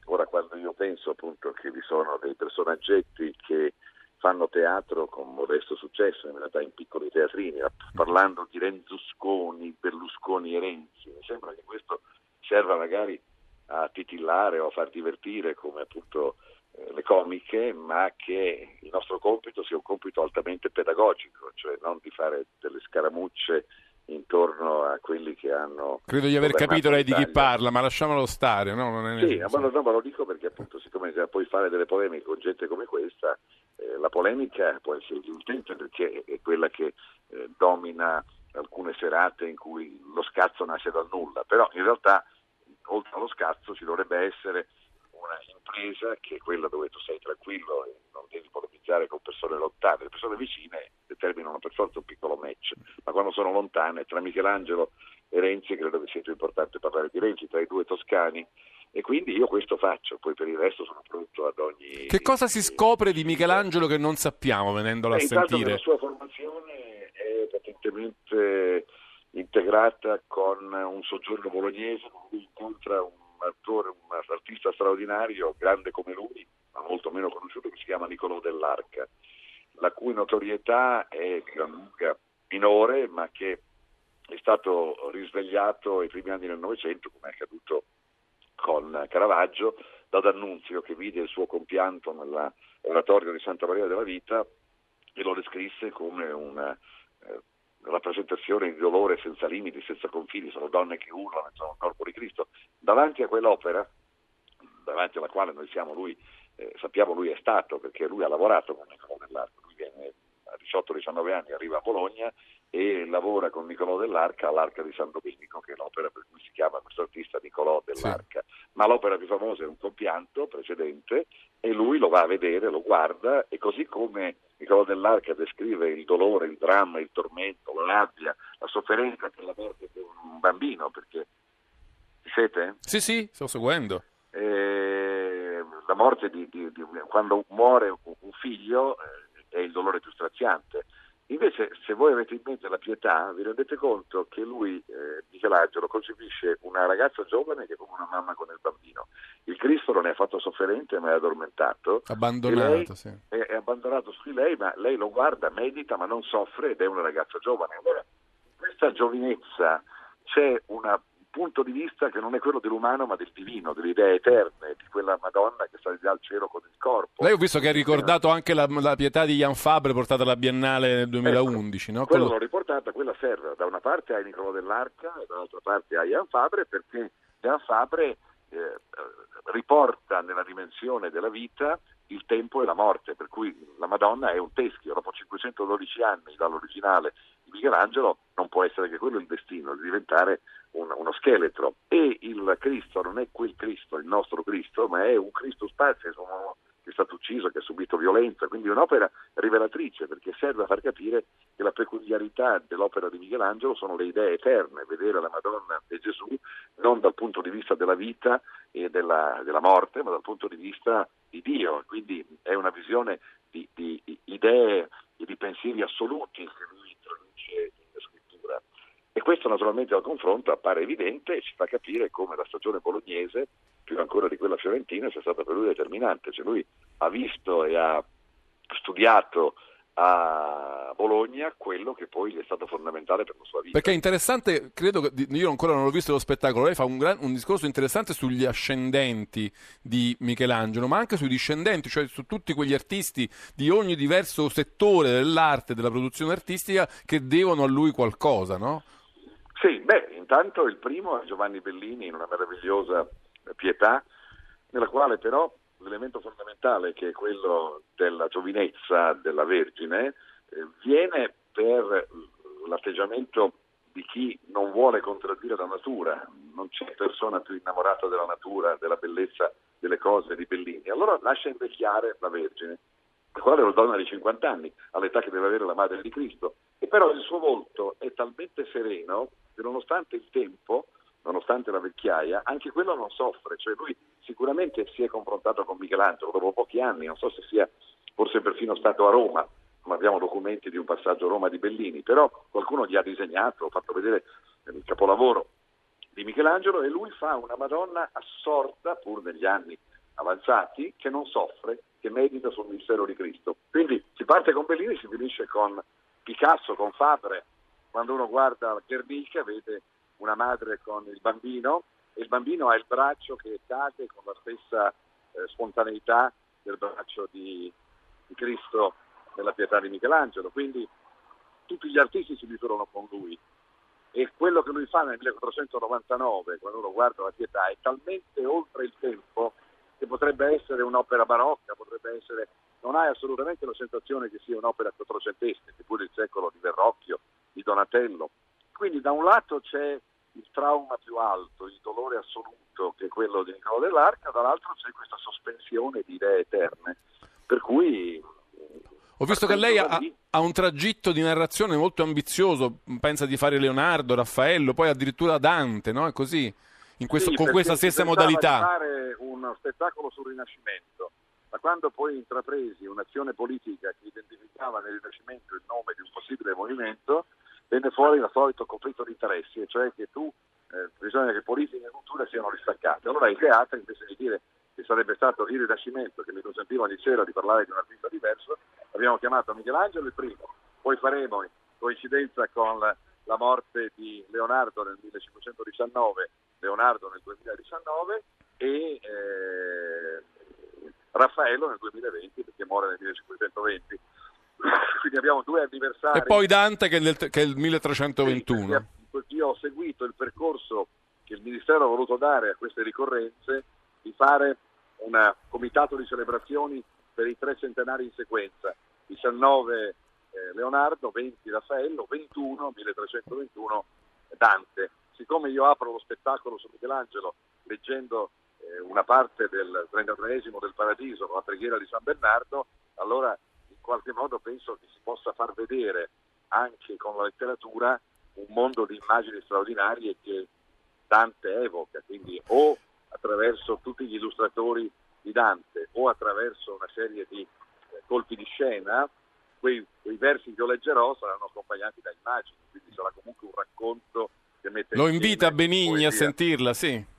Ora quando io penso appunto che vi sono dei personaggetti che fanno teatro con modesto successo, in realtà in piccoli teatrini, parlando di Renzusconi, Berlusconi e Renzi, mi sembra che questo serva magari a titillare o a far divertire come appunto eh, le comiche, ma che il nostro compito sia un compito altamente pedagogico, cioè non di fare delle scaramucce intorno a quelli che hanno... Credo di aver capito lei di chi parla, ma lasciamolo stare, no? Non è... Sì, ma, no, ma lo dico perché appunto siccome puoi fare delle polemiche con gente come questa, eh, la polemica può essere divertente perché è quella che eh, domina alcune serate in cui lo scazzo nasce dal nulla, però in realtà oltre allo scazzo ci dovrebbe essere una impresa che è quella dove tu sei tranquillo e non devi polemizzare con persone lontane, le persone vicine determinano per forza un piccolo match, ma quando sono lontane, tra Michelangelo e Renzi credo che sia più importante parlare di Renzi, tra i due toscani, e quindi io questo faccio, poi per il resto sono pronto ad ogni... Che cosa si scopre di Michelangelo che non sappiamo venendolo a sentire? La sua formazione è potentemente integrata con un soggiorno bolognese, lui incontra un attore, un artista straordinario, grande come lui, ma molto meno conosciuto, che si chiama Niccolò dell'Arca, la cui notorietà è di gran lunga minore, ma che è stato risvegliato ai primi anni del Novecento, come è accaduto con Caravaggio, da D'Annunzio che vide il suo compianto nell'oratorio di Santa Maria della Vita e lo descrisse come una eh, rappresentazione di dolore senza limiti, senza confini, sono donne che urlano, sono il corpo di Cristo. Davanti a quell'opera, davanti alla quale noi siamo lui, eh, sappiamo lui è stato, perché lui ha lavorato con Niccolò dell'Arca, lui viene a 18-19 anni, arriva a Bologna e lavora con Niccolò dell'Arca all'Arca di San Domenico, che è l'opera per cui si chiama questo artista Niccolò dell'Arca. Sì. Ma l'opera più famosa è un compianto precedente e lui lo va a vedere, lo guarda e così come Niccolò dell'Arca descrive il dolore, il dramma, il tormento, la rabbia, la sofferenza per la morte di un bambino, perché siete? Sì, sì, sto seguendo. Eh, la morte di, di, di, quando muore un figlio eh, è il dolore più straziante. Invece, se voi avete in mente la pietà, vi rendete conto che lui, eh, Michelangelo, concepisce una ragazza giovane che è come una mamma con il bambino. Il Cristo non è affatto sofferente, ma è addormentato. Abbandonato, sì. È, è, abbandonato su di lei, ma lei lo guarda, medita, ma non soffre ed è una ragazza giovane. Allora, questa giovinezza c'è una punto di vista che non è quello dell'umano ma del divino, delle idee eterne, di quella Madonna che sta al cielo con il corpo. Lei ho visto che ha ricordato anche la, la pietà di Jan Fabre portata alla Biennale nel 2011, ecco, no? Quello l'ho riportata, quella serve da una parte a Niccolò dell'Arca e dall'altra parte a Jan Fabre perché Jan Fabre eh, riporta nella dimensione della vita il tempo e la morte, per cui la Madonna è un teschio, dopo 512 anni dall'originale di Michelangelo non può essere che quello il destino, di diventare un, uno scheletro e il Cristo non è quel Cristo, il nostro Cristo, ma è un Cristo spazio che è stato ucciso, che ha subito violenza, quindi un'opera rivelatrice perché serve a far capire che la peculiarità dell'opera di Michelangelo sono le idee eterne, vedere la Madonna e Gesù non dal punto di vista della vita e della, della morte, ma dal punto di vista di Dio. Quindi è una visione di, di idee e di pensieri assoluti che lui introduce. E questo naturalmente al confronto appare evidente e ci fa capire come la stagione bolognese, più ancora di quella fiorentina, sia stata per lui determinante. Cioè lui ha visto e ha studiato a Bologna quello che poi gli è stato fondamentale per la sua vita. Perché è interessante, credo che io ancora non ho visto lo spettacolo, lei fa un, gran, un, discorso interessante sugli ascendenti di Michelangelo, ma anche sui discendenti, cioè su tutti quegli artisti di ogni diverso settore dell'arte, della produzione artistica che devono a lui qualcosa, no? Sì, beh, intanto il primo è Giovanni Bellini in una meravigliosa pietà, nella quale però l'elemento fondamentale che è quello della giovinezza della Vergine eh, viene per l'atteggiamento di chi non vuole contraddire la natura, non c'è persona più innamorata della natura, della bellezza delle cose di Bellini. Allora lascia invecchiare la Vergine, la quale è una donna di 50 anni, all'età che deve avere la madre di Cristo, e però il suo volto è talmente sereno che nonostante il tempo nonostante la vecchiaia, anche quello non soffre, cioè lui sicuramente si è confrontato con Michelangelo dopo pochi anni, non so se sia forse perfino stato a Roma, non abbiamo documenti di un passaggio a Roma di Bellini, però qualcuno gli ha disegnato, fatto vedere il capolavoro di Michelangelo e lui fa una Madonna assorta, pur negli anni avanzati, che non soffre, che medita sul mistero di Cristo. Quindi si parte con Bellini si finisce con Picasso, con Fabre. Quando uno guarda Guernica vede una madre con il bambino e il bambino ha il braccio che cade con la stessa eh, spontaneità del braccio di, di, Cristo nella pietà di Michelangelo. Quindi tutti gli artisti si misurano con lui e quello che lui fa nel 1499, quando uno guarda la pietà, è talmente oltre il tempo che potrebbe essere un'opera barocca, potrebbe essere... Non hai assolutamente la sensazione che sia un'opera quattrocentesca, pure il secolo di Verrocchio, di Donatello, quindi da un lato c'è il trauma più alto, il dolore assoluto che è quello di Niccolò dell'Arca, dall'altro c'è questa sospensione di idee eterne. Per cui ho visto che lei ha, ha, un tragitto di narrazione molto ambizioso, pensa di fare Leonardo, Raffaello, poi addirittura Dante, no? È così, questo, sì, con questa stessa modalità. Di fare uno spettacolo sul Rinascimento, ma quando poi intrapresi un'azione politica che identificava nel Rinascimento il nome di un possibile movimento, venne fuori il solito conflitto di interessi, cioè che tu eh, bisogna che politica e cultura siano distaccate. Allora i teatri, invece di dire che sarebbe stato il Rinascimento che mi consentiva ogni sera di parlare di un artista diverso, abbiamo chiamato Michelangelo il primo, poi faremo in coincidenza con la, la morte di Leonardo nel 1519, Leonardo nel 2019 e eh, Raffaello nel 2020 perché muore nel 1520. Quindi abbiamo due anniversari. E poi Dante che è, nel, che è il 1321. Io ho seguito il percorso che il Ministero ha voluto dare a queste ricorrenze di fare un comitato di celebrazioni per i tre centenari in sequenza, 19 eh, Leonardo, 20 Raffaello, 21, 1321 Dante. Siccome io apro lo spettacolo su Michelangelo leggendo eh, una parte del 33 del Paradiso, la preghiera di San Bernardo, allora qualche modo penso che si possa far vedere anche con la letteratura un mondo di immagini straordinarie che Dante evoca, quindi o attraverso tutti gli illustratori di Dante o attraverso una serie di eh, colpi di scena, quei, quei, versi che io leggerò saranno accompagnati da immagini, quindi sarà comunque un racconto che mette... Lo invita Benigni a sentirla, sì.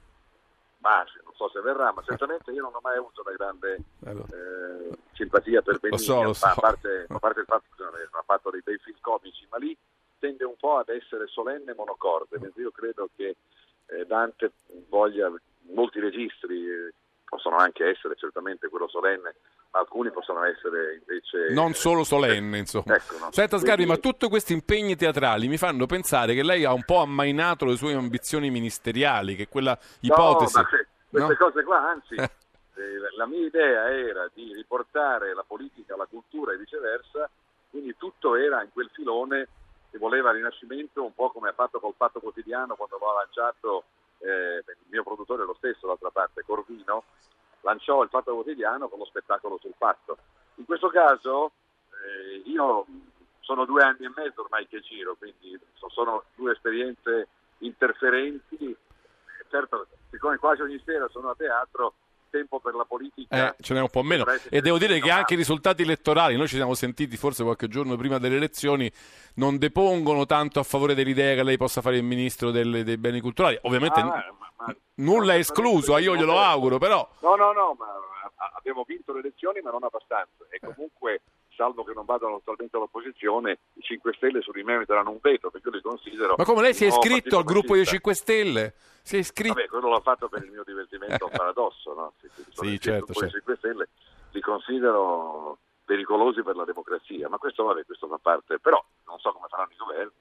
Ma so se verrà, ma certamente io non ho mai avuto una grande eh, simpatia per Benigni, so, lo so. a, parte, a parte il fatto che ha fatto dei bei film comici, ma lì tende un po' ad essere solenne e monocorde, mentre io credo che eh, Dante voglia molti registri, eh, possono anche essere certamente quello solenne, alcuni possono essere invece... Non solo solenne, insomma. Ecco, no? Senta Sgarbi, ma tutti questi impegni teatrali mi fanno pensare che lei ha un po' ammainato le sue ambizioni ministeriali, che quella ipotesi... No, ma se, queste no? cose qua, anzi, eh, la mia idea era di riportare la politica alla cultura e viceversa, quindi tutto era in quel filone che voleva il Rinascimento, un po' come ha fatto col Fatto Quotidiano quando aveva lanciato eh, il mio produttore lo stesso, d'altra parte, Corvino, lanciò il Fatto Quotidiano con lo spettacolo sul fatto. In questo caso eh, io sono due anni e mezzo ormai che giro, quindi sono due esperienze interferenti certo, siccome quasi ogni sera sono a teatro, tempo per la politica. Eh, ce n'è un po' meno. E devo dire che anche i risultati elettorali, noi ci siamo sentiti forse qualche giorno prima delle elezioni, non depongono tanto a favore dell'idea che lei possa fare il ministro delle- dei beni culturali. Ovviamente Ah, n- ma- nulla è escluso, io glielo auguro, però No, no, no, ma abbiamo vinto le elezioni, ma non abbastanza. E comunque, salvo che non vadano totalmente all'opposizione, i 5 Stelle su di me metteranno un veto, perché io li considero. Ma come lei si è iscritto al gruppo dei fascista. 5 Stelle? Si è iscritto? Vabbè, quello l'ho fatto per il mio divertimento a paradosso, no? Se- se Sì, certo, certo. 5 Stelle li considero pericolosi per la democrazia, ma questo, vabbè, questo fa parte, però non so come faranno i governi,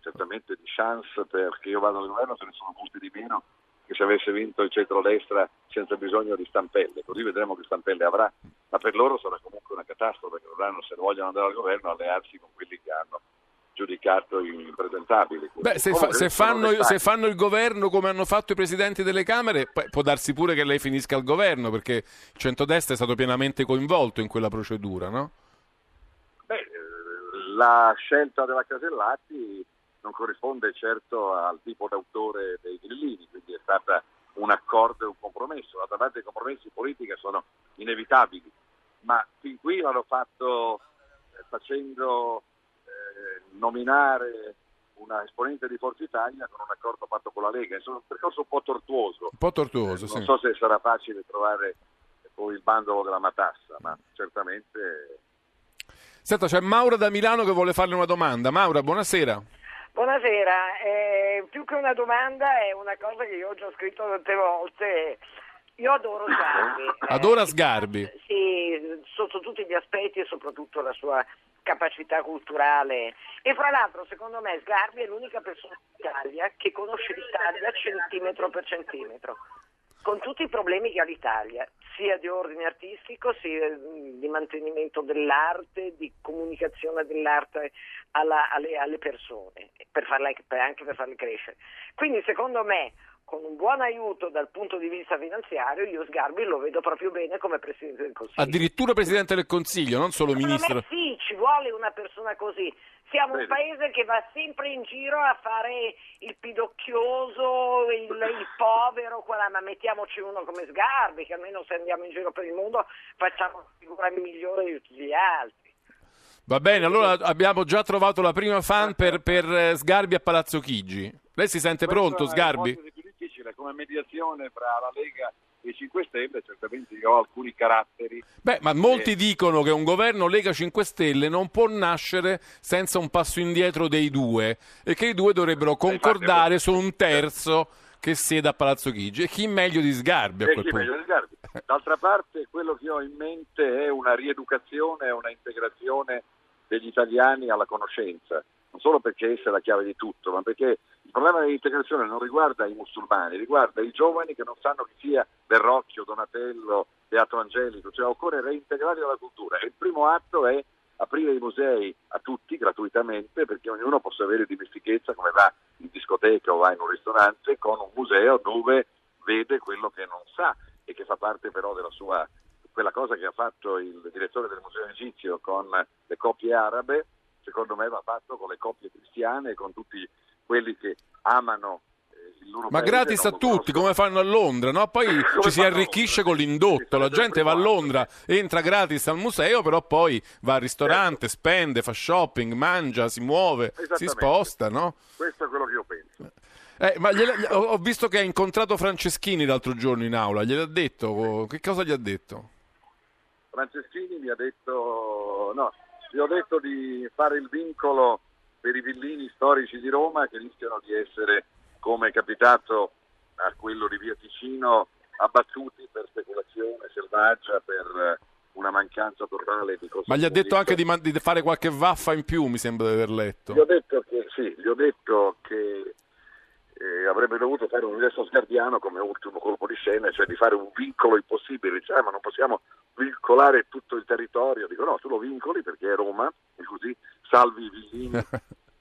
certamente di chance perché io vado al governo ce ne sono molti di meno che se avesse vinto il centrodestra senza bisogno di stampelle, così vedremo che stampelle avrà, ma per loro sarà comunque una catastrofe, che dovranno, se vogliono andare al governo, allearsi con quelli che hanno giudicato impresentabili. Beh, se, fa- se fanno, se fanno il governo come hanno fatto i presidenti delle Camere, può darsi pure che lei finisca al governo, perché il centrodestra è stato pienamente coinvolto in quella procedura, no? Beh, eh, la scelta della Casellati non corrisponde certo al tipo d'autore dei grillini, quindi è stata un accordo e un compromesso. D'altra parte i compromessi in politica sono inevitabili, ma fin qui l'hanno fatto eh, facendo eh, nominare una esponente di Forza Italia con un accordo fatto con la Lega. Insomma, un percorso un po' tortuoso. Un po' tortuoso, Non sì. so se sarà facile trovare poi il bandolo della matassa, ma certamente Senta, c'è Maura da Milano che vuole farle una domanda. Maura, buonasera. Buonasera, eh, più che una domanda è una cosa che io ho già scritto tante volte. Io adoro Sgarbi. eh, Adora Sgarbi. sì, sotto tutti gli aspetti e soprattutto la sua capacità culturale. E fra l'altro, secondo me, Sgarbi è l'unica persona in Italia che conosce l'Italia centimetro per centimetro, con tutti i problemi che ha l'Italia, sia di ordine artistico, sia mh, di mantenimento dell'arte, di comunicazione dell'arte alla- alle, alle persone, per farla- per- anche per farle crescere. Quindi, secondo me, con un buon aiuto dal punto di vista finanziario, io Sgarbi lo vedo proprio bene come Presidente del Consiglio. Addirittura Presidente del Consiglio, non solo Secondo Ministro. sì, ci vuole una persona così. Siamo un Vedi. paese che va sempre in giro a fare il pidocchioso, il, il povero, quella- ma mettiamoci uno come Sgarbi, che almeno se andiamo in giro per il mondo facciamo una figura migliore di tutti gli altri. Va bene, allora abbiamo già trovato la prima fan per, per, eh, Sgarbi a Palazzo Chigi. Lei si sente pronto, Questa è Sgarbi? l'ipotesi più difficile come mediazione fra la Lega e i 5 Stelle, certamente io ho alcuni caratteri. Beh, ma molti dicono che un governo Lega 5 Stelle non può nascere senza un passo indietro dei due e che i due dovrebbero concordare su un terzo che sieda a Palazzo Chigi. E chi meglio di Sgarbi a E quel chi meglio punto? di Sgarbi. D'altra parte quello che ho in mente è una rieducazione una integrazione degli italiani alla conoscenza, non solo perché essa è la chiave di tutto, ma perché problema dell'integrazione non riguarda i musulmani, riguarda i giovani che non sanno chi sia Verrocchio, Donatello, Beato Angelico, cioè occorre reintegrarli alla cultura. E il primo atto è aprire i musei a tutti gratuitamente perché ognuno possa avere dimestichezza come va in discoteca o va in un ristorante con un museo dove vede quello che non sa e che fa parte però della sua quella cosa che ha fatto il direttore del museo egizio con le coppie arabe secondo me va fatto con le coppie cristiane e con tutti quelli che amano eh, il loro Ma gratis a tutti, come fanno a Londra, no? Poi ci si arricchisce con l'indotto, la gente va a Londra, entra gratis al museo, però poi va al ristorante, spende, fa shopping, mangia, si muove, si sposta, no? questo è quello che io penso Eh, ma gliela- gli- ho ho visto che ha incontrato Franceschini l'altro giorno in aula, gliel'ha detto? Che cosa gli ha detto? Franceschini mi ha detto no, gli ho detto di fare il vincolo per i villini storici di Roma che rischiano di essere, come è capitato a quello di Via Ticino, abbattuti per speculazione selvaggia, per eh, una mancanza totale di Ma gli ha detto anche di, man- di fare qualche vaffa in più, mi sembra di aver letto. Gli ho detto che, sì, gli ho detto che eh, avrebbe dovuto fare un ingresso sgardiano come ultimo colpo di scena, cioè di fare un vincolo impossibile. Dice, "Ah, ma non possiamo vincolare tutto il territorio. Dico no, tu lo vincoli perché è Roma e così salvi i villini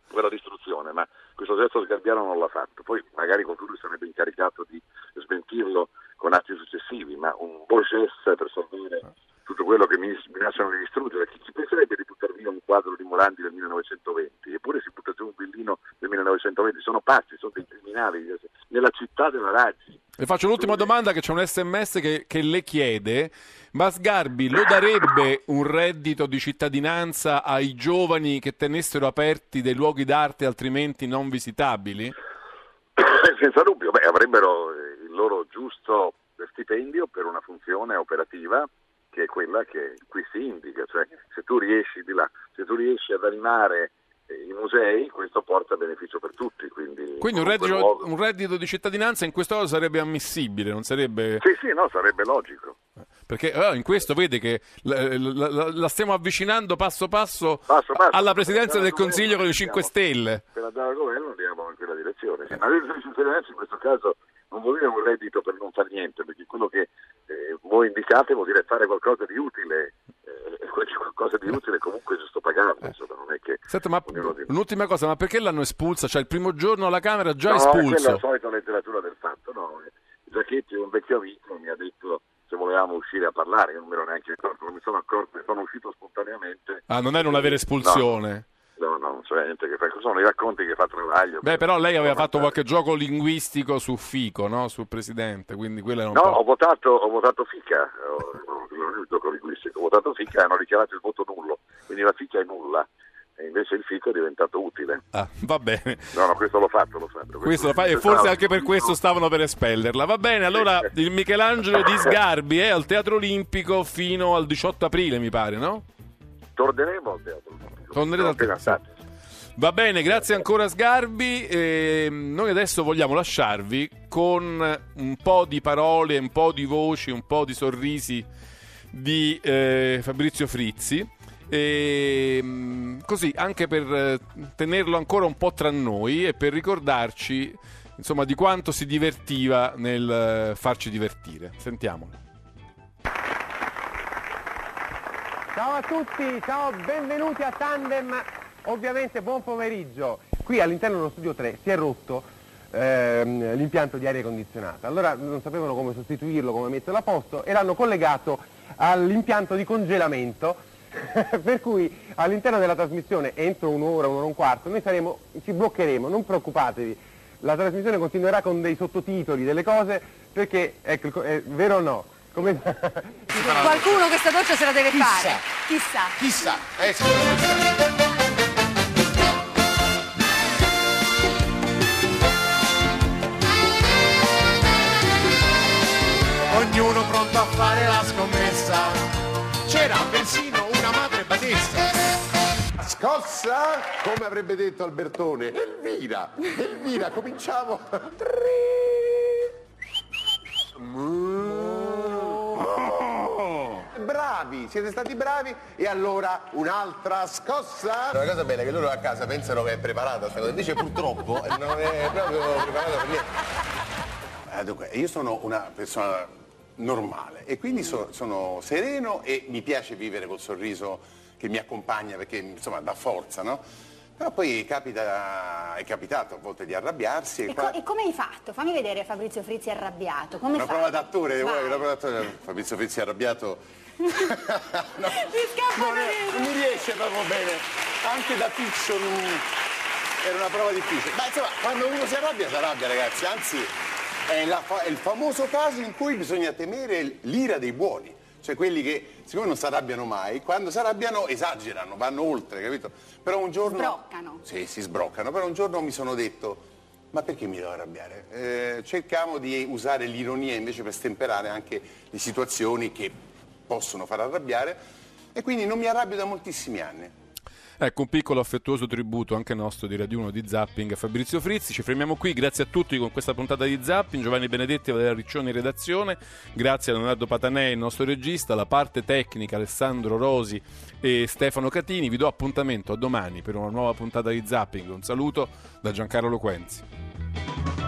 quella distruzione, ma questo gesto sgarbiano non l'ha fatto. Poi magari qualcuno sarebbe incaricato di smentirlo con atti successivi, ma un buon gesto per salvare tutto quello che mi minacciano di distruggere. Chi ci penserebbe di buttare via un quadro di Morandi del 1920? Eppure si butta giù un villino del 1920. Sono pazzi, sono dei criminali. patrimoniali, nella città della Raggi. Le faccio l'ultima domanda che c'è un sms che, che le chiede, ma Sgarbi lo darebbe un reddito di cittadinanza ai giovani che tenessero aperti dei luoghi d'arte altrimenti non visitabili? Senza dubbio, beh, avrebbero il loro giusto stipendio per una funzione operativa che è quella che qui si indica, cioè se tu riesci, di là, se tu riesci ad animare eh, i musei, questo porta beneficio per tutti. Quindi, quindi un, reddito, un, reddito, di cittadinanza in questo caso sarebbe ammissibile, non sarebbe... Sì, sì, no, sarebbe logico. Perché oh, in questo vede che la, la, la, stiamo avvicinando passo passo, passo, passo alla presidenza del Consiglio con le 5 Stelle. Per andare al governo andiamo in quella direzione. Sì, ma il reddito di cittadinanza in questo caso non vuol dire un reddito per non fare niente, perché quello che eh, voi indicate vuol dire fare qualcosa di utile eh, qualcosa di utile comunque è giusto pagarlo insomma, non è che Senta, ma un'ultima cosa ma perché l'hanno espulsa? cioè il primo giorno alla Camera già no, espulso è la solita letteratura del fatto no? Giacchetti un vecchio amico mi ha detto se volevamo uscire a parlare io non mi ero neanche accorto non mi sono accorto sono uscito spontaneamente ah non è una vera espulsione no. No, no, non c'è niente che fa. Sono i racconti che fa Travaglio. Beh, però lei aveva fatto qualche gioco linguistico su Fico, no? Sul presidente, quindi quello è un No, po'... ho votato, ho votato Fica, non è il gioco linguistico, ho votato Fica e hanno dichiarato il voto nullo, quindi la Fica è nulla. E invece il fico è diventato utile. Ah, va bene. No, no, questo l'ho fatto, l'ho fatto. Questo lo fa e forse anche per questo stavano per espellerla. Va bene, allora il Michelangelo di Sgarbi è al Teatro Olimpico fino al 18 aprile, mi pare, no? Torneremo al Teatro Olimpico. Torneremo al Teatro Va bene, grazie ancora Sgarbi. E noi adesso vogliamo lasciarvi con un po' di parole, un po' di voci, un po' di sorrisi di eh, Fabrizio Frizzi. E, così anche per eh, tenerlo ancora un po' tra noi e per ricordarci insomma di quanto si divertiva nel eh, farci divertire. Sentiamolo. Ciao a tutti, ciao, benvenuti a Tandem Ovviamente buon pomeriggio. Qui all'interno dello studio 3 si è rotto ehm, l'impianto di aria condizionata. Allora non sapevano come sostituirlo, come metterlo a posto e l'hanno collegato all'impianto di congelamento per cui all'interno della trasmissione entro un'ora, un'ora e un quarto noi saremo, ci bloccheremo, non preoccupatevi. La trasmissione continuerà con dei sottotitoli, delle cose, perché, ecco, è vero o no? Come... Qualcuno questa doccia se la deve Chissà. fare. Chissà. Chissà. Eh, sì. ognuno pronto a fare la scommessa. C'era persino una madre badessa. Scossa, come avrebbe detto Albertone. Elvira, Elvira, cominciamo. Bravi, siete stati bravi e allora un'altra scossa. La cosa bella è che loro a casa pensano che è preparata, invece purtroppo non è proprio preparata per niente. Eh, dunque, io sono una persona normale e quindi so, sono sereno e mi piace vivere col sorriso che mi accompagna perché insomma dà forza, no? Però poi capita, è capitato a volte di arrabbiarsi. E, co- e come hai fatto? Fammi vedere Fabrizio Frizzi arrabbiato. Come una fai? prova d'attore, vuoi? Una prova d'attore. Fabrizio Frizzi arrabbiato. Mi scappa non, è- non mi riesce proprio bene. Anche da piccio non- era una prova difficile. Ma insomma, quando uno si arrabbia, si arrabbia, ragazzi. Anzi, è, la è il famoso caso in cui bisogna temere l'ira dei buoni. Cioè quelli che, siccome non si arrabbiano mai, quando si arrabbiano esagerano, vanno oltre, capito? Però un giorno... Sbroccano. Sì, si sbroccano. Però un giorno mi sono detto, ma perché mi devo arrabbiare? Eh, cerchiamo di usare l'ironia invece per stemperare anche le situazioni che possono far arrabbiare e quindi non mi arrabbio da moltissimi anni. Ecco, un piccolo affettuoso tributo anche nostro di Radio 1 di Zapping a Fabrizio Frizzi. Ci fermiamo qui, grazie a tutti con questa puntata di Zapping. Giovanni Benedetti e Valeria Riccioni in redazione, grazie a Leonardo Patanè, il nostro regista, la parte tecnica Alessandro Rosi e Stefano Catini. Vi do appuntamento a domani per una nuova puntata di Zapping. Un saluto da Giancarlo Loquenzi.